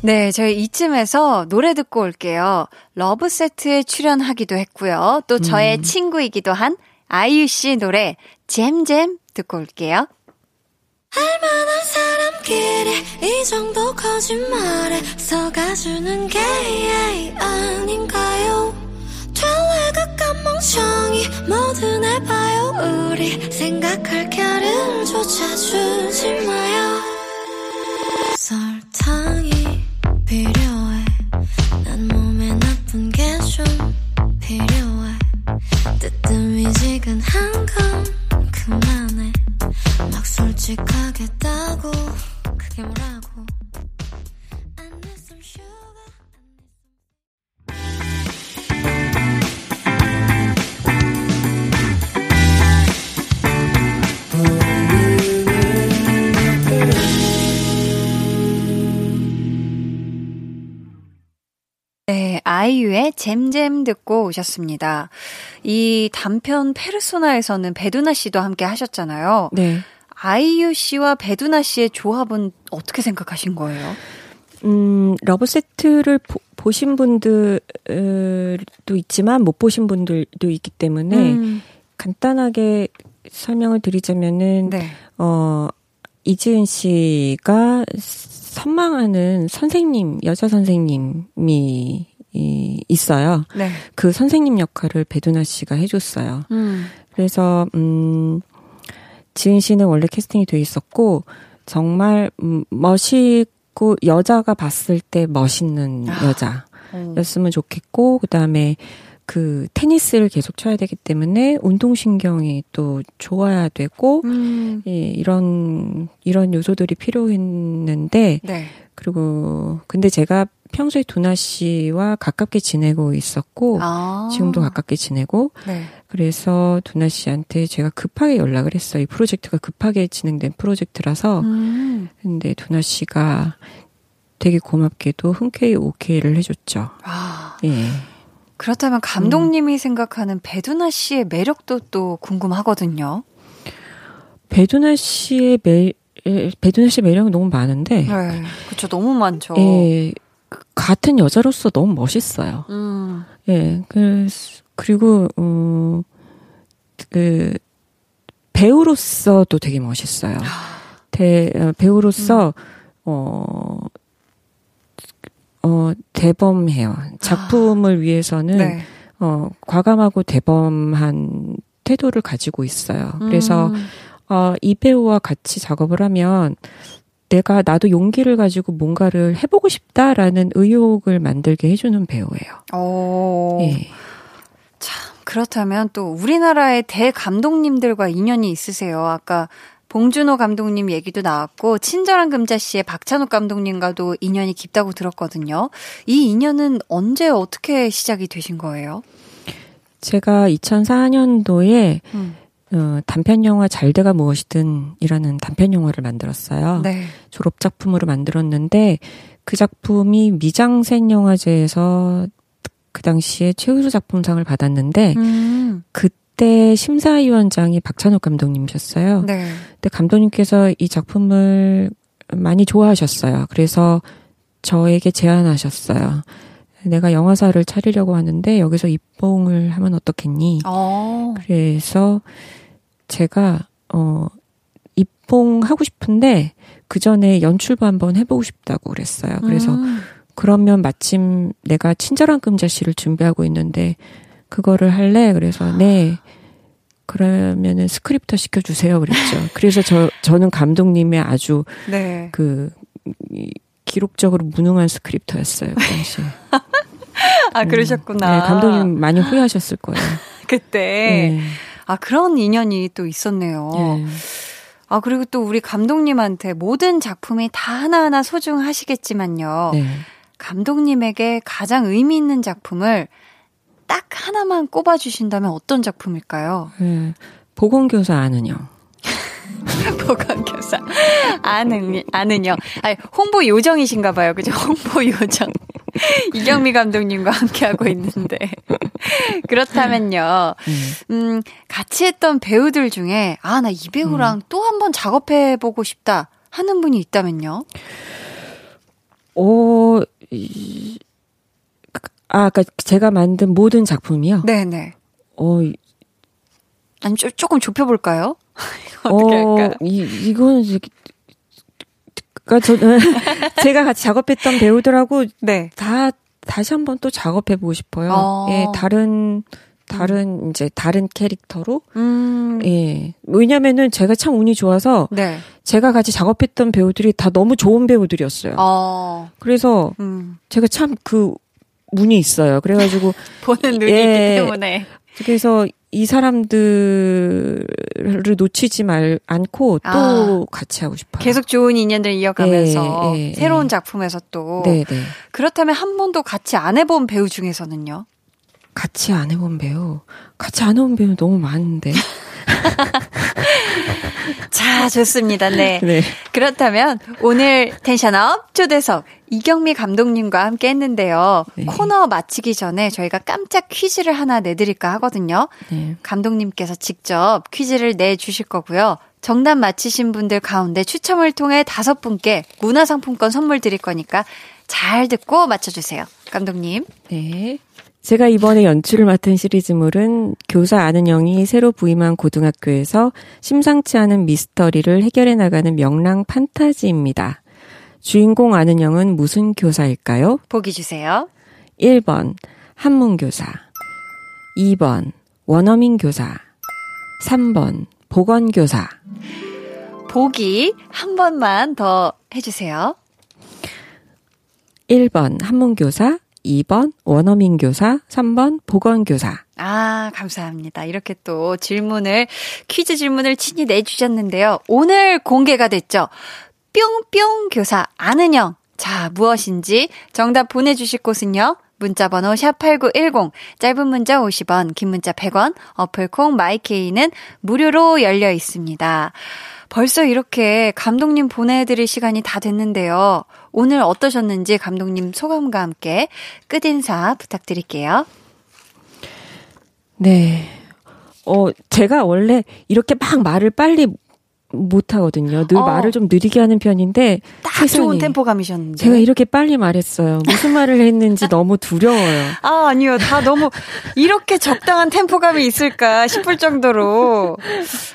네, 저희 이쯤에서 노래 듣고 올게요. 러브 세트에 출연하기도 했고요. 또 저의 음. 친구이기도 한 아이유 씨 노래 잼잼 듣고 올게요. 알만한 사람끼리 이 정도 거짓말에 속아주는 게 아닌가요? 될래가 멍청이 뭐든 해봐요 우리 생각할 겨를 조차 주지 마요 설탕이 필요해 난 몸에 나쁜 게 좀 필요해 뜨뜻미지근한 건 그만해. 막 솔직하겠다고. 그게 뭐라고 아이유의 잼잼 듣고 오셨습니다. 이 단편 페르소나에서는 배두나 씨도 함께 하셨잖아요. 네. 아이유 씨와 배두나 씨의 조합은 어떻게 생각하신 거예요? 음, 러브 세트를 보, 보신 분들도 있지만 못 보신 분들도 있기 때문에 음. 간단하게 설명을 드리자면은 네. 어 이지은 씨가 선망하는 선생님, 여자 선생님이 이, 있어요. 네. 그 선생님 역할을 배두나 씨가 해줬어요. 음. 그래서, 음, 지은 씨는 원래 캐스팅이 돼 있었고, 정말, 음, 멋있고, 여자가 봤을 때 멋있는 아. 여자였으면 좋겠고, 그 다음에 그 테니스를 계속 쳐야 되기 때문에 운동 신경이 또 좋아야 되고 음. 예, 이런 이런 요소들이 필요했는데 네. 그리고 근데 제가 평소에 두나 씨와 가깝게 지내고 있었고 아. 지금도 가깝게 지내고 네. 그래서 두나 씨한테 제가 급하게 연락을 했어요. 이 프로젝트가 급하게 진행된 프로젝트라서 음. 근데 두나 씨가 되게 고맙게도 흔쾌히 오케이를 해줬죠. 아. 예. 그렇다면 감독님이 음. 생각하는 배두나 씨의 매력도 또 궁금하거든요. 배두나 씨의 매 배두나 씨의 매력은 너무 많은데. 네, 그렇죠. 너무 많죠. 예, 같은 여자로서 너무 멋있어요. 음. 예, 그 그리고 어, 그 배우로서도 되게 멋있어요. 대, 어, 배우로서 음. 어 어, 대범해요. 작품을 아. 위해서는, 네. 어, 과감하고 대범한 태도를 가지고 있어요. 그래서, 음. 어, 이 배우와 같이 작업을 하면, 내가 나도 용기를 가지고 뭔가를 해보고 싶다라는 의욕을 만들게 해주는 배우예요. 오. 예. 참, 그렇다면 또 우리나라의 대 감독님들과 인연이 있으세요. 아까 봉준호 감독님 얘기도 나왔고 친절한 금자 씨의 박찬욱 감독님과도 인연이 깊다고 들었거든요. 이 인연은 언제 어떻게 시작이 되신 거예요? 제가 2004년도에 음. 어, 단편 영화 잘돼가 무엇이든이라는 단편 영화를 만들었어요. 네. 졸업 작품으로 만들었는데 그 작품이 미장센 영화제에서 그 당시에 최우수 작품상을 받았는데 음. 그 그때 심사위원장이 박찬욱 감독님이셨어요. 네. 근데 감독님께서 이 작품을 많이 좋아하셨어요. 그래서 저에게 제안하셨어요. 내가 영화사를 차리려고 하는데 여기서 입봉을 하면 어떻겠니? 오. 어. 그래서 제가 어 입봉하고 싶은데 그 전에 연출도 한번 해보고 싶다고 그랬어요. 그래서 음. 그러면 마침 내가 친절한 금자씨를 준비하고 있는데 그거를 할래? 그래서 네. 그러면은 스크립터 시켜주세요. 그랬죠. 그래서 저, 저는 감독님의 아주 네. 그, 기록적으로 무능한 스크립터였어요. 그 당시에. *laughs* 아, 그러셨구나. 네, 감독님 많이 후회하셨을 거예요. *laughs* 그때. 네. 아, 그런 인연이 또 있었네요. 네. 아, 그리고 또 우리 감독님한테 모든 작품이 다 하나하나 소중하시겠지만요. 네. 감독님에게 가장 의미 있는 작품을 딱 하나만 꼽아주신다면 어떤 작품일까요? 네. 보건교사 아는요. 보건교사 아는 *laughs* 아는요. 아니 홍보 요정이신가 봐요. 그죠? 홍보 요정. *laughs* 이경미 감독님과 함께 하고 있는데 *laughs* 그렇다면요. 음, 같이 했던 배우들 중에 아 나 이 배우랑 음. 또 한 번 작업해 보고 싶다 하는 분이 있다면요. 어 이, 아, 아까 제가 만든 모든 작품이요? 네네. 어, 아니, 조, 조금 좁혀볼까요? *laughs* 어떻게 어, 할까? 이, 이거는, 그니까 저는, *laughs* 제가 같이 작업했던 배우들하고, 네. 다, 다시 한번 또 작업해 보고 싶어요. 어. 예, 다른, 다른, 음. 이제, 다른 캐릭터로. 음. 예. 왜냐면은 제가 참 운이 좋아서, 네. 제가 같이 작업했던 배우들이 다 너무 좋은 배우들이었어요. 어. 그래서, 음. 제가 참그 문이 있어요. 그래가지고 *laughs* 보는 눈이 예, 있기 때문에 그래서 이 사람들을 놓치지 말 않고 또 아, 같이 하고 싶어요. 계속 좋은 인연들 이어가면서 예, 예, 새로운 작품에서 또 네, 네. 그렇다면 한 번도 같이 안 해본 배우 중에서는요? 같이 안 해본 배우, 같이 안 해본 배우 너무 많은데. *laughs* *laughs* 자, 좋습니다. 네. 네. 그렇다면 오늘 텐션업 초대석 이경미 감독님과 함께 했는데요. 네. 코너 마치기 전에 저희가 깜짝 퀴즈를 하나 내드릴까 하거든요. 네. 감독님께서 직접 퀴즈를 내주실 거고요. 정답 맞히신 분들 가운데 추첨을 통해 다섯 분께 문화상품권 선물 드릴 거니까 잘 듣고 맞춰주세요. 감독님. 네. 제가 이번에 연출을 맡은 시리즈물은 교사 아는 영이 새로 부임한 고등학교에서 심상치 않은 미스터리를 해결해 나가는 명랑 판타지입니다. 주인공 아는 영은 무슨 교사일까요? 보기 주세요. 1번 한문교사 2번 원어민 교사 3번 보건교사 보기 한 번만 더 해주세요. 1번 한문교사 2번 원어민 교사, 3번 보건 교사. 아, 감사합니다. 이렇게 또 질문을, 퀴즈 질문을 친히 내 주셨는데요. 오늘 공개가 됐죠. 뿅뿅 교사 아는영. 자, 무엇인지 정답 보내 주실 곳은요. 문자번호 샵8910, 짧은 문자 50원, 긴 문자 100원, 어플콩 마이케이는 무료로 열려 있습니다. 벌써 이렇게 감독님 보내드릴 시간이 다 됐는데요. 오늘 어떠셨는지 감독님 소감과 함께 끝인사 부탁드릴게요. 네. 어, 제가 원래 이렇게 막 말을 빨리 못 하거든요. 늘 어. 말을 좀 느리게 하는 편인데 딱 세상에, 좋은 템포감이셨는데 제가 이렇게 빨리 말했어요. 무슨 말을 했는지 *laughs* 너무 두려워요. 아 아니요, 다 너무 이렇게 적당한 템포감이 있을까 싶을 정도로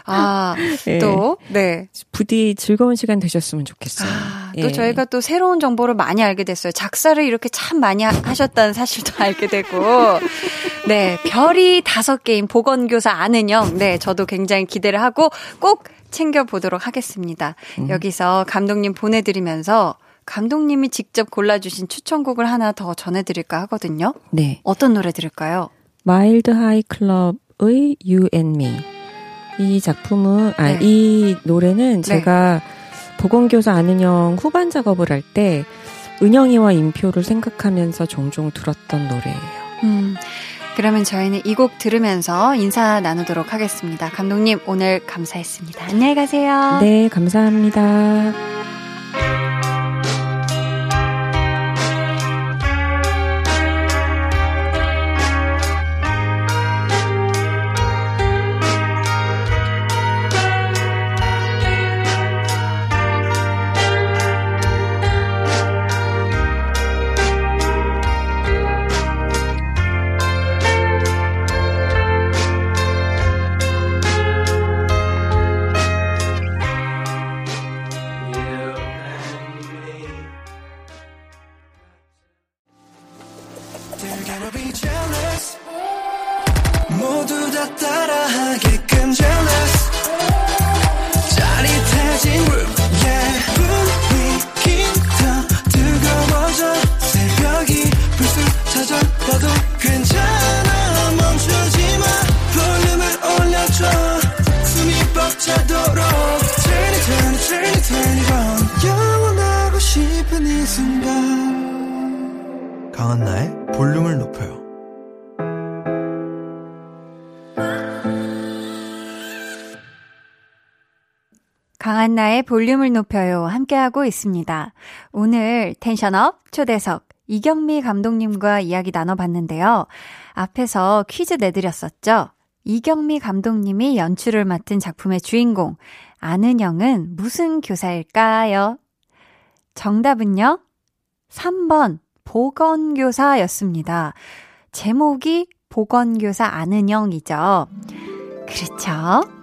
아또 네. 네. 부디 즐거운 시간 되셨으면 좋겠어요. 아, 또 예. 저희가 또 새로운 정보를 많이 알게 됐어요. 작사를 이렇게 참 많이 하셨다는 사실도 *laughs* 알게 되고 네 별이 다섯 개인 보건교사 아는 형, 네 저도 굉장히 기대를 하고 꼭 챙겨보도록 하겠습니다. 음. 여기서 감독님 보내드리면서 감독님이 직접 골라주신 추천곡을 하나 더 전해드릴까 하거든요. 네. 어떤 노래 들을까요? Mild High Club의 You and Me. 이 작품은, 아, 네. 이 노래는 네. 제가 보건교사 안은영 후반 작업을 할 때 은영이와 인표를 생각하면서 종종 들었던 노래예요. 음. 그러면 저희는 이 곡 들으면서 인사 나누도록 하겠습니다. 감독님, 오늘 감사했습니다. 안녕히 가세요. 네, 감사합니다. 볼륨을 높여요 함께하고 있습니다. 오늘 텐션업 초대석 이경미 감독님과 이야기 나눠봤는데요. 앞에서 퀴즈 내드렸었죠. 이경미 감독님이 연출을 맡은 작품의 주인공 아는영은 무슨 교사일까요? 정답은요. 3번 보건교사였습니다. 제목이 보건교사 아는영이죠. 그렇죠.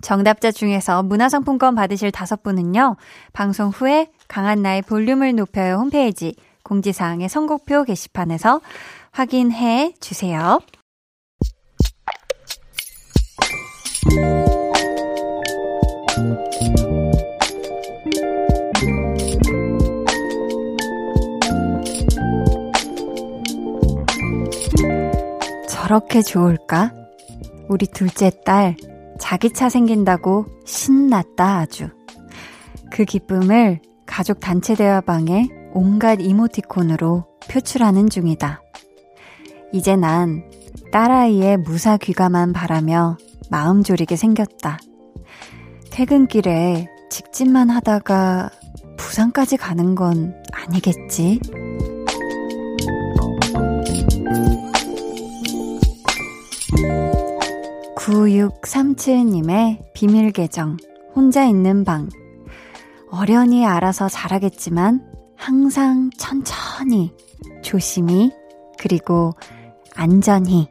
정답자 중에서 문화상품권 받으실 다섯 분은요, 방송 후에 강한나의 볼륨을 높여요 홈페이지 공지사항의 선곡표 게시판에서 확인해 주세요. 저렇게 좋을까? 우리 둘째 딸, 자기 차 생긴다고 신났다 아주. 그 기쁨을 가족 단체 대화방에 온갖 이모티콘으로 표출하는 중이다. 이제 난 딸아이의 무사 귀가만 바라며 마음 졸이게 생겼다. 퇴근길에 직진만 하다가 부산까지 가는 건 아니겠지? 9637님의 비밀 계정, 혼자 있는 방. 어련히 알아서 잘하겠지만 항상 천천히, 조심히, 그리고 안전히.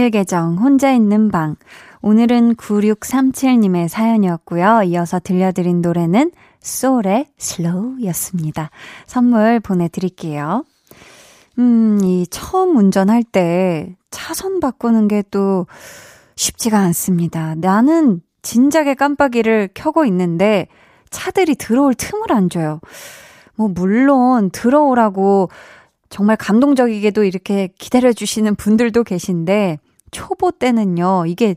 비밀 계정 혼자 있는 방. 오늘은 9637님의 사연이었고요. 이어서 들려드린 노래는 소울의 슬로우였습니다. 선물 보내드릴게요. 음, 이 처음 운전할 때 차선 바꾸는 게 또 쉽지가 않습니다. 나는 진작에 깜빡이를 켜고 있는데 차들이 들어올 틈을 안 줘요. 뭐, 물론 들어오라고 정말 감동적이게도 이렇게 기다려주시는 분들도 계신데, 초보 때는요, 이게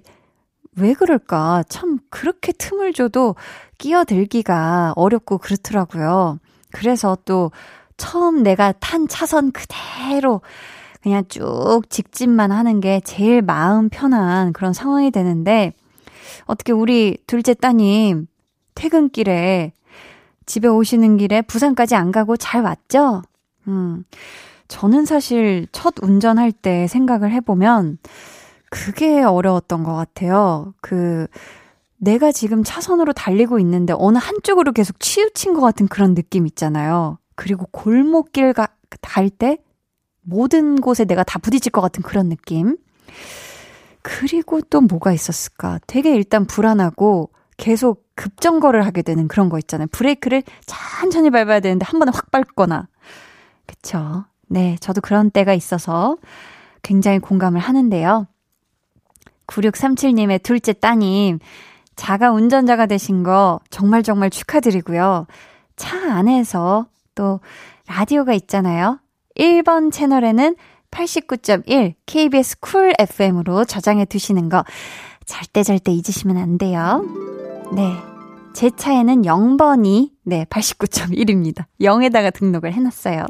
왜 그럴까? 참, 그렇게 틈을 줘도 끼어들기가 어렵고 그렇더라고요. 그래서 또, 처음 내가 탄 차선 그대로 그냥 쭉 직진만 하는 게 제일 마음 편한 그런 상황이 되는데, 어떻게 우리 둘째 따님 퇴근길에 집에 오시는 길에 부산까지 안 가고 잘 왔죠? 음. 저는 사실 첫 운전할 때 생각을 해보면 그게 어려웠던 것 같아요. 그, 내가 지금 차선으로 달리고 있는데 어느 한쪽으로 계속 치우친 것 같은 그런 느낌 있잖아요. 그리고 골목길 가, 갈때 모든 곳에 내가 다 부딪힐 것 같은 그런 느낌. 그리고 또 뭐가 있었을까? 되게 일단 불안하고 계속 급정거를 하게 되는 그런 거 있잖아요. 브레이크를 천천히 밟아야 되는데 한 번에 확 밟거나. 그쵸. 네, 저도 그런 때가 있어서 굉장히 공감을 하는데요. 9637님의 둘째 따님, 자가 운전자가 되신 거 정말 정말 축하드리고요. 차 안에서 또 라디오가 있잖아요. 1번 채널에는 89.1 KBS 쿨 FM으로 저장해 두시는 거 절대 절대 잊으시면 안 돼요. 네. 제 차에는 0번이 네, 89.1입니다. 0에다가 등록을 해 놨어요.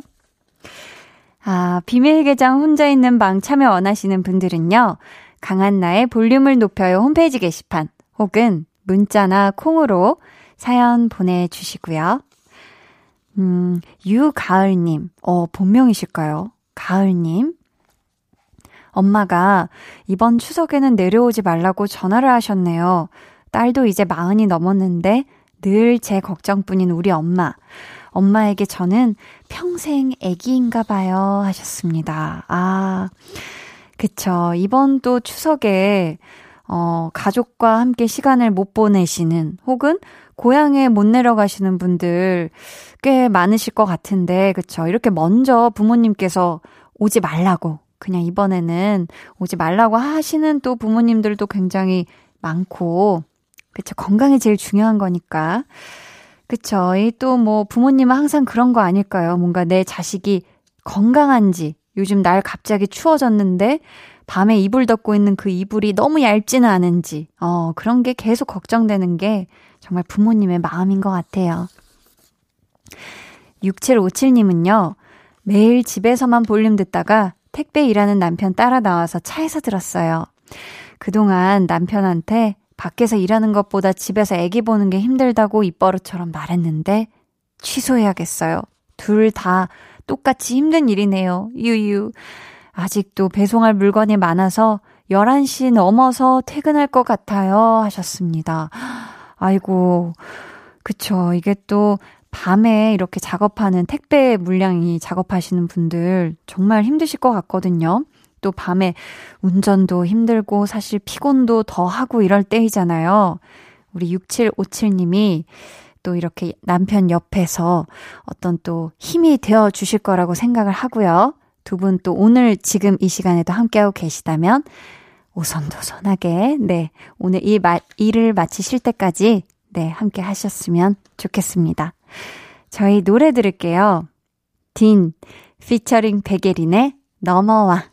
아, 비밀 계정 혼자 있는 방 참여 원하시는 분들은요. 강한나의 볼륨을 높여요 홈페이지 게시판 혹은 문자나 콩으로 사연 보내주시고요. 음, 유가을님, 어, 본명이실까요? 가을님. 엄마가 이번 추석에는 내려오지 말라고 전화를 하셨네요. 딸도 이제 마흔이 넘었는데 늘 제 걱정뿐인 우리 엄마. 엄마에게 저는 평생 애기인가 봐요. 하셨습니다. 아, 그쵸. 이번 또 추석에, 어, 가족과 함께 시간을 못 보내시는 혹은 고향에 못 내려가시는 분들 꽤 많으실 것 같은데, 그쵸. 이렇게 먼저 부모님께서 오지 말라고, 그냥 이번에는 오지 말라고 하시는 또 부모님들도 굉장히 많고, 그쵸. 건강이 제일 중요한 거니까. 그쵸. 이 또 뭐 부모님은 항상 그런 거 아닐까요? 뭔가 내 자식이 건강한지, 요즘 날 갑자기 추워졌는데, 밤에 이불 덮고 있는 그 이불이 너무 얇지는 않은지, 어, 그런 게 계속 걱정되는 게 정말 부모님의 마음인 것 같아요. 6757님은요, 매일 집에서만 볼륨 듣다가 택배 일하는 남편 따라 나와서 차에서 들었어요. 그동안 남편한테 밖에서 일하는 것보다 집에서 애기 보는 게 힘들다고 입버릇처럼 말했는데 취소해야겠어요. 둘 다 똑같이 힘든 일이네요. 유유. 아직도 배송할 물건이 많아서 11시 넘어서 퇴근할 것 같아요. 하셨습니다. 아이고, 그쵸. 이게 또 밤에 이렇게 작업하는 택배 물량이 작업하시는 분들 정말 힘드실 것 같거든요. 또 밤에 운전도 힘들고 사실 피곤도 더 하고 이럴 때이잖아요. 우리 6757님이 또 이렇게 남편 옆에서 어떤 또 힘이 되어 주실 거라고 생각을 하고요. 두 분 또 오늘 지금 이 시간에도 함께하고 계시다면 오선도선하게, 네, 오늘 이 마, 일을 마치실 때까지, 네, 함께 하셨으면 좋겠습니다. 저희 노래 들을게요. 딘, 피처링 백예린의 넘어와.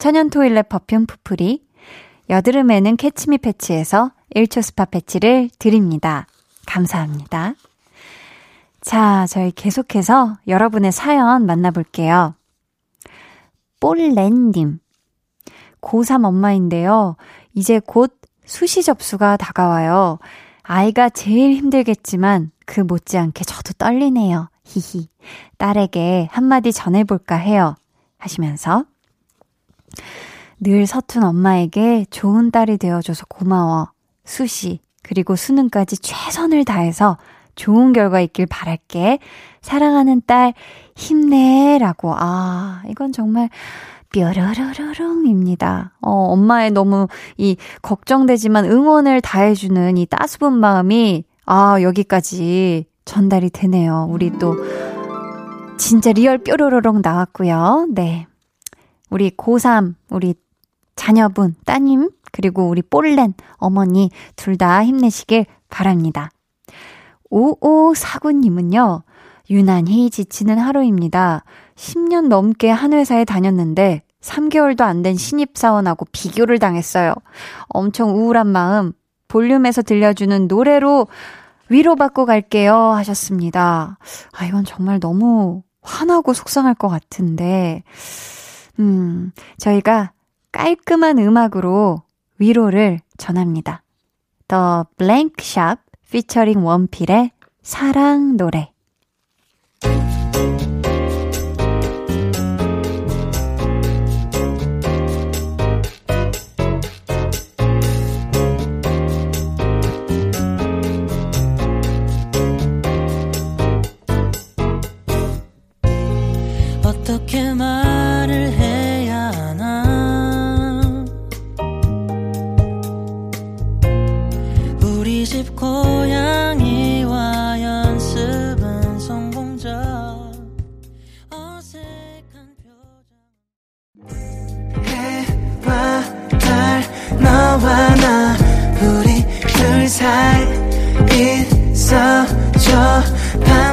천연 toilet perfume 푸푸리, 여드름에는 캐치미 패치에서 1초 spot 패치를 드립니다. 감사합니다. 자, 저희 계속해서 여러분의 사연 만나볼게요. 볼렌님. 고3 엄마인데요. 이제 곧 수시 접수가 다가와요. 아이가 제일 힘들겠지만 그 못지않게 저도 떨리네요. 히히. 딸에게 한마디 전해볼까 해요. 하시면서 늘 서툰 엄마에게 좋은 딸이 되어줘서 고마워. 수시, 그리고 수능까지 최선을 다해서 좋은 결과 있길 바랄게. 사랑하는 딸, 힘내. 라고. 아, 이건 정말 뾰로로로롱입니다. 어, 엄마의 너무 이 걱정되지만 응원을 다해주는 이 따스분 마음이, 아, 여기까지 전달이 되네요. 우리 또, 진짜 real 뾰로로롱 나왔고요. 네. 우리 고3, 우리 자녀분, 따님, 그리고 우리 볼렌 어머니 둘 다 힘내시길 바랍니다. 5549님은요, 유난히 지치는 하루입니다. 10년 넘게 한 회사에 다녔는데 3개월도 안 된 신입사원하고 비교를 당했어요. 엄청 우울한 마음 볼륨에서 들려주는 노래로 위로받고 갈게요 하셨습니다. 아, 이건 정말 너무 화나고 속상할 것 같은데, 음, 저희가 깔끔한 음악으로 위로를 전합니다. The Blank Shop featuring 원필의 사랑 노래.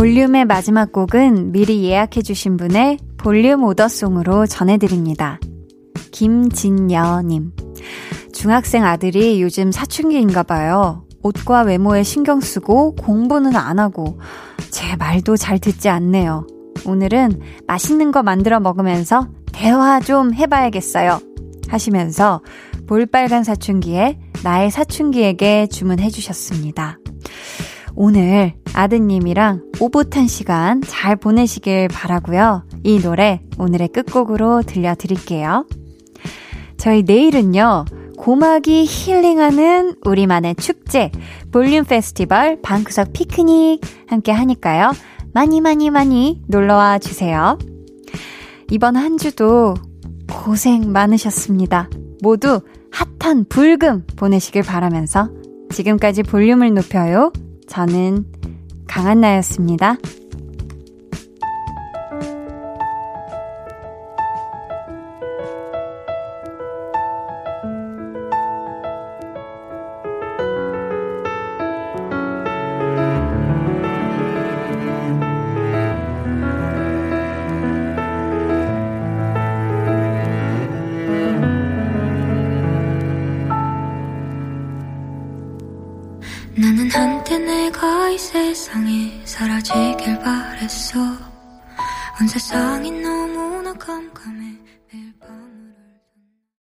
볼륨의 마지막 곡은 미리 예약해주신 분의 볼륨 오더송으로 전해드립니다. 김진여님. 중학생 아들이 요즘 사춘기인가 봐요. 옷과 외모에 신경 쓰고 공부는 안 하고 제 말도 잘 듣지 않네요. 오늘은 맛있는 거 만들어 먹으면서 대화 좀 해봐야겠어요. 하시면서 볼빨간 사춘기에 나의 사춘기에게 주문해 주셨습니다. 오늘 아드님이랑 오붓한 시간 잘 보내시길 바라고요. 이 노래 오늘의 끝곡으로 들려드릴게요. 저희 내일은요. 고막이 힐링하는 우리만의 축제 볼륨 페스티벌 방구석 피크닉 함께 하니까요. 많이 많이 많이 놀러와 주세요. 이번 한 주도 고생 많으셨습니다. 모두 핫한 불금 보내시길 바라면서 지금까지 볼륨을 높여요. 저는 강한나였습니다.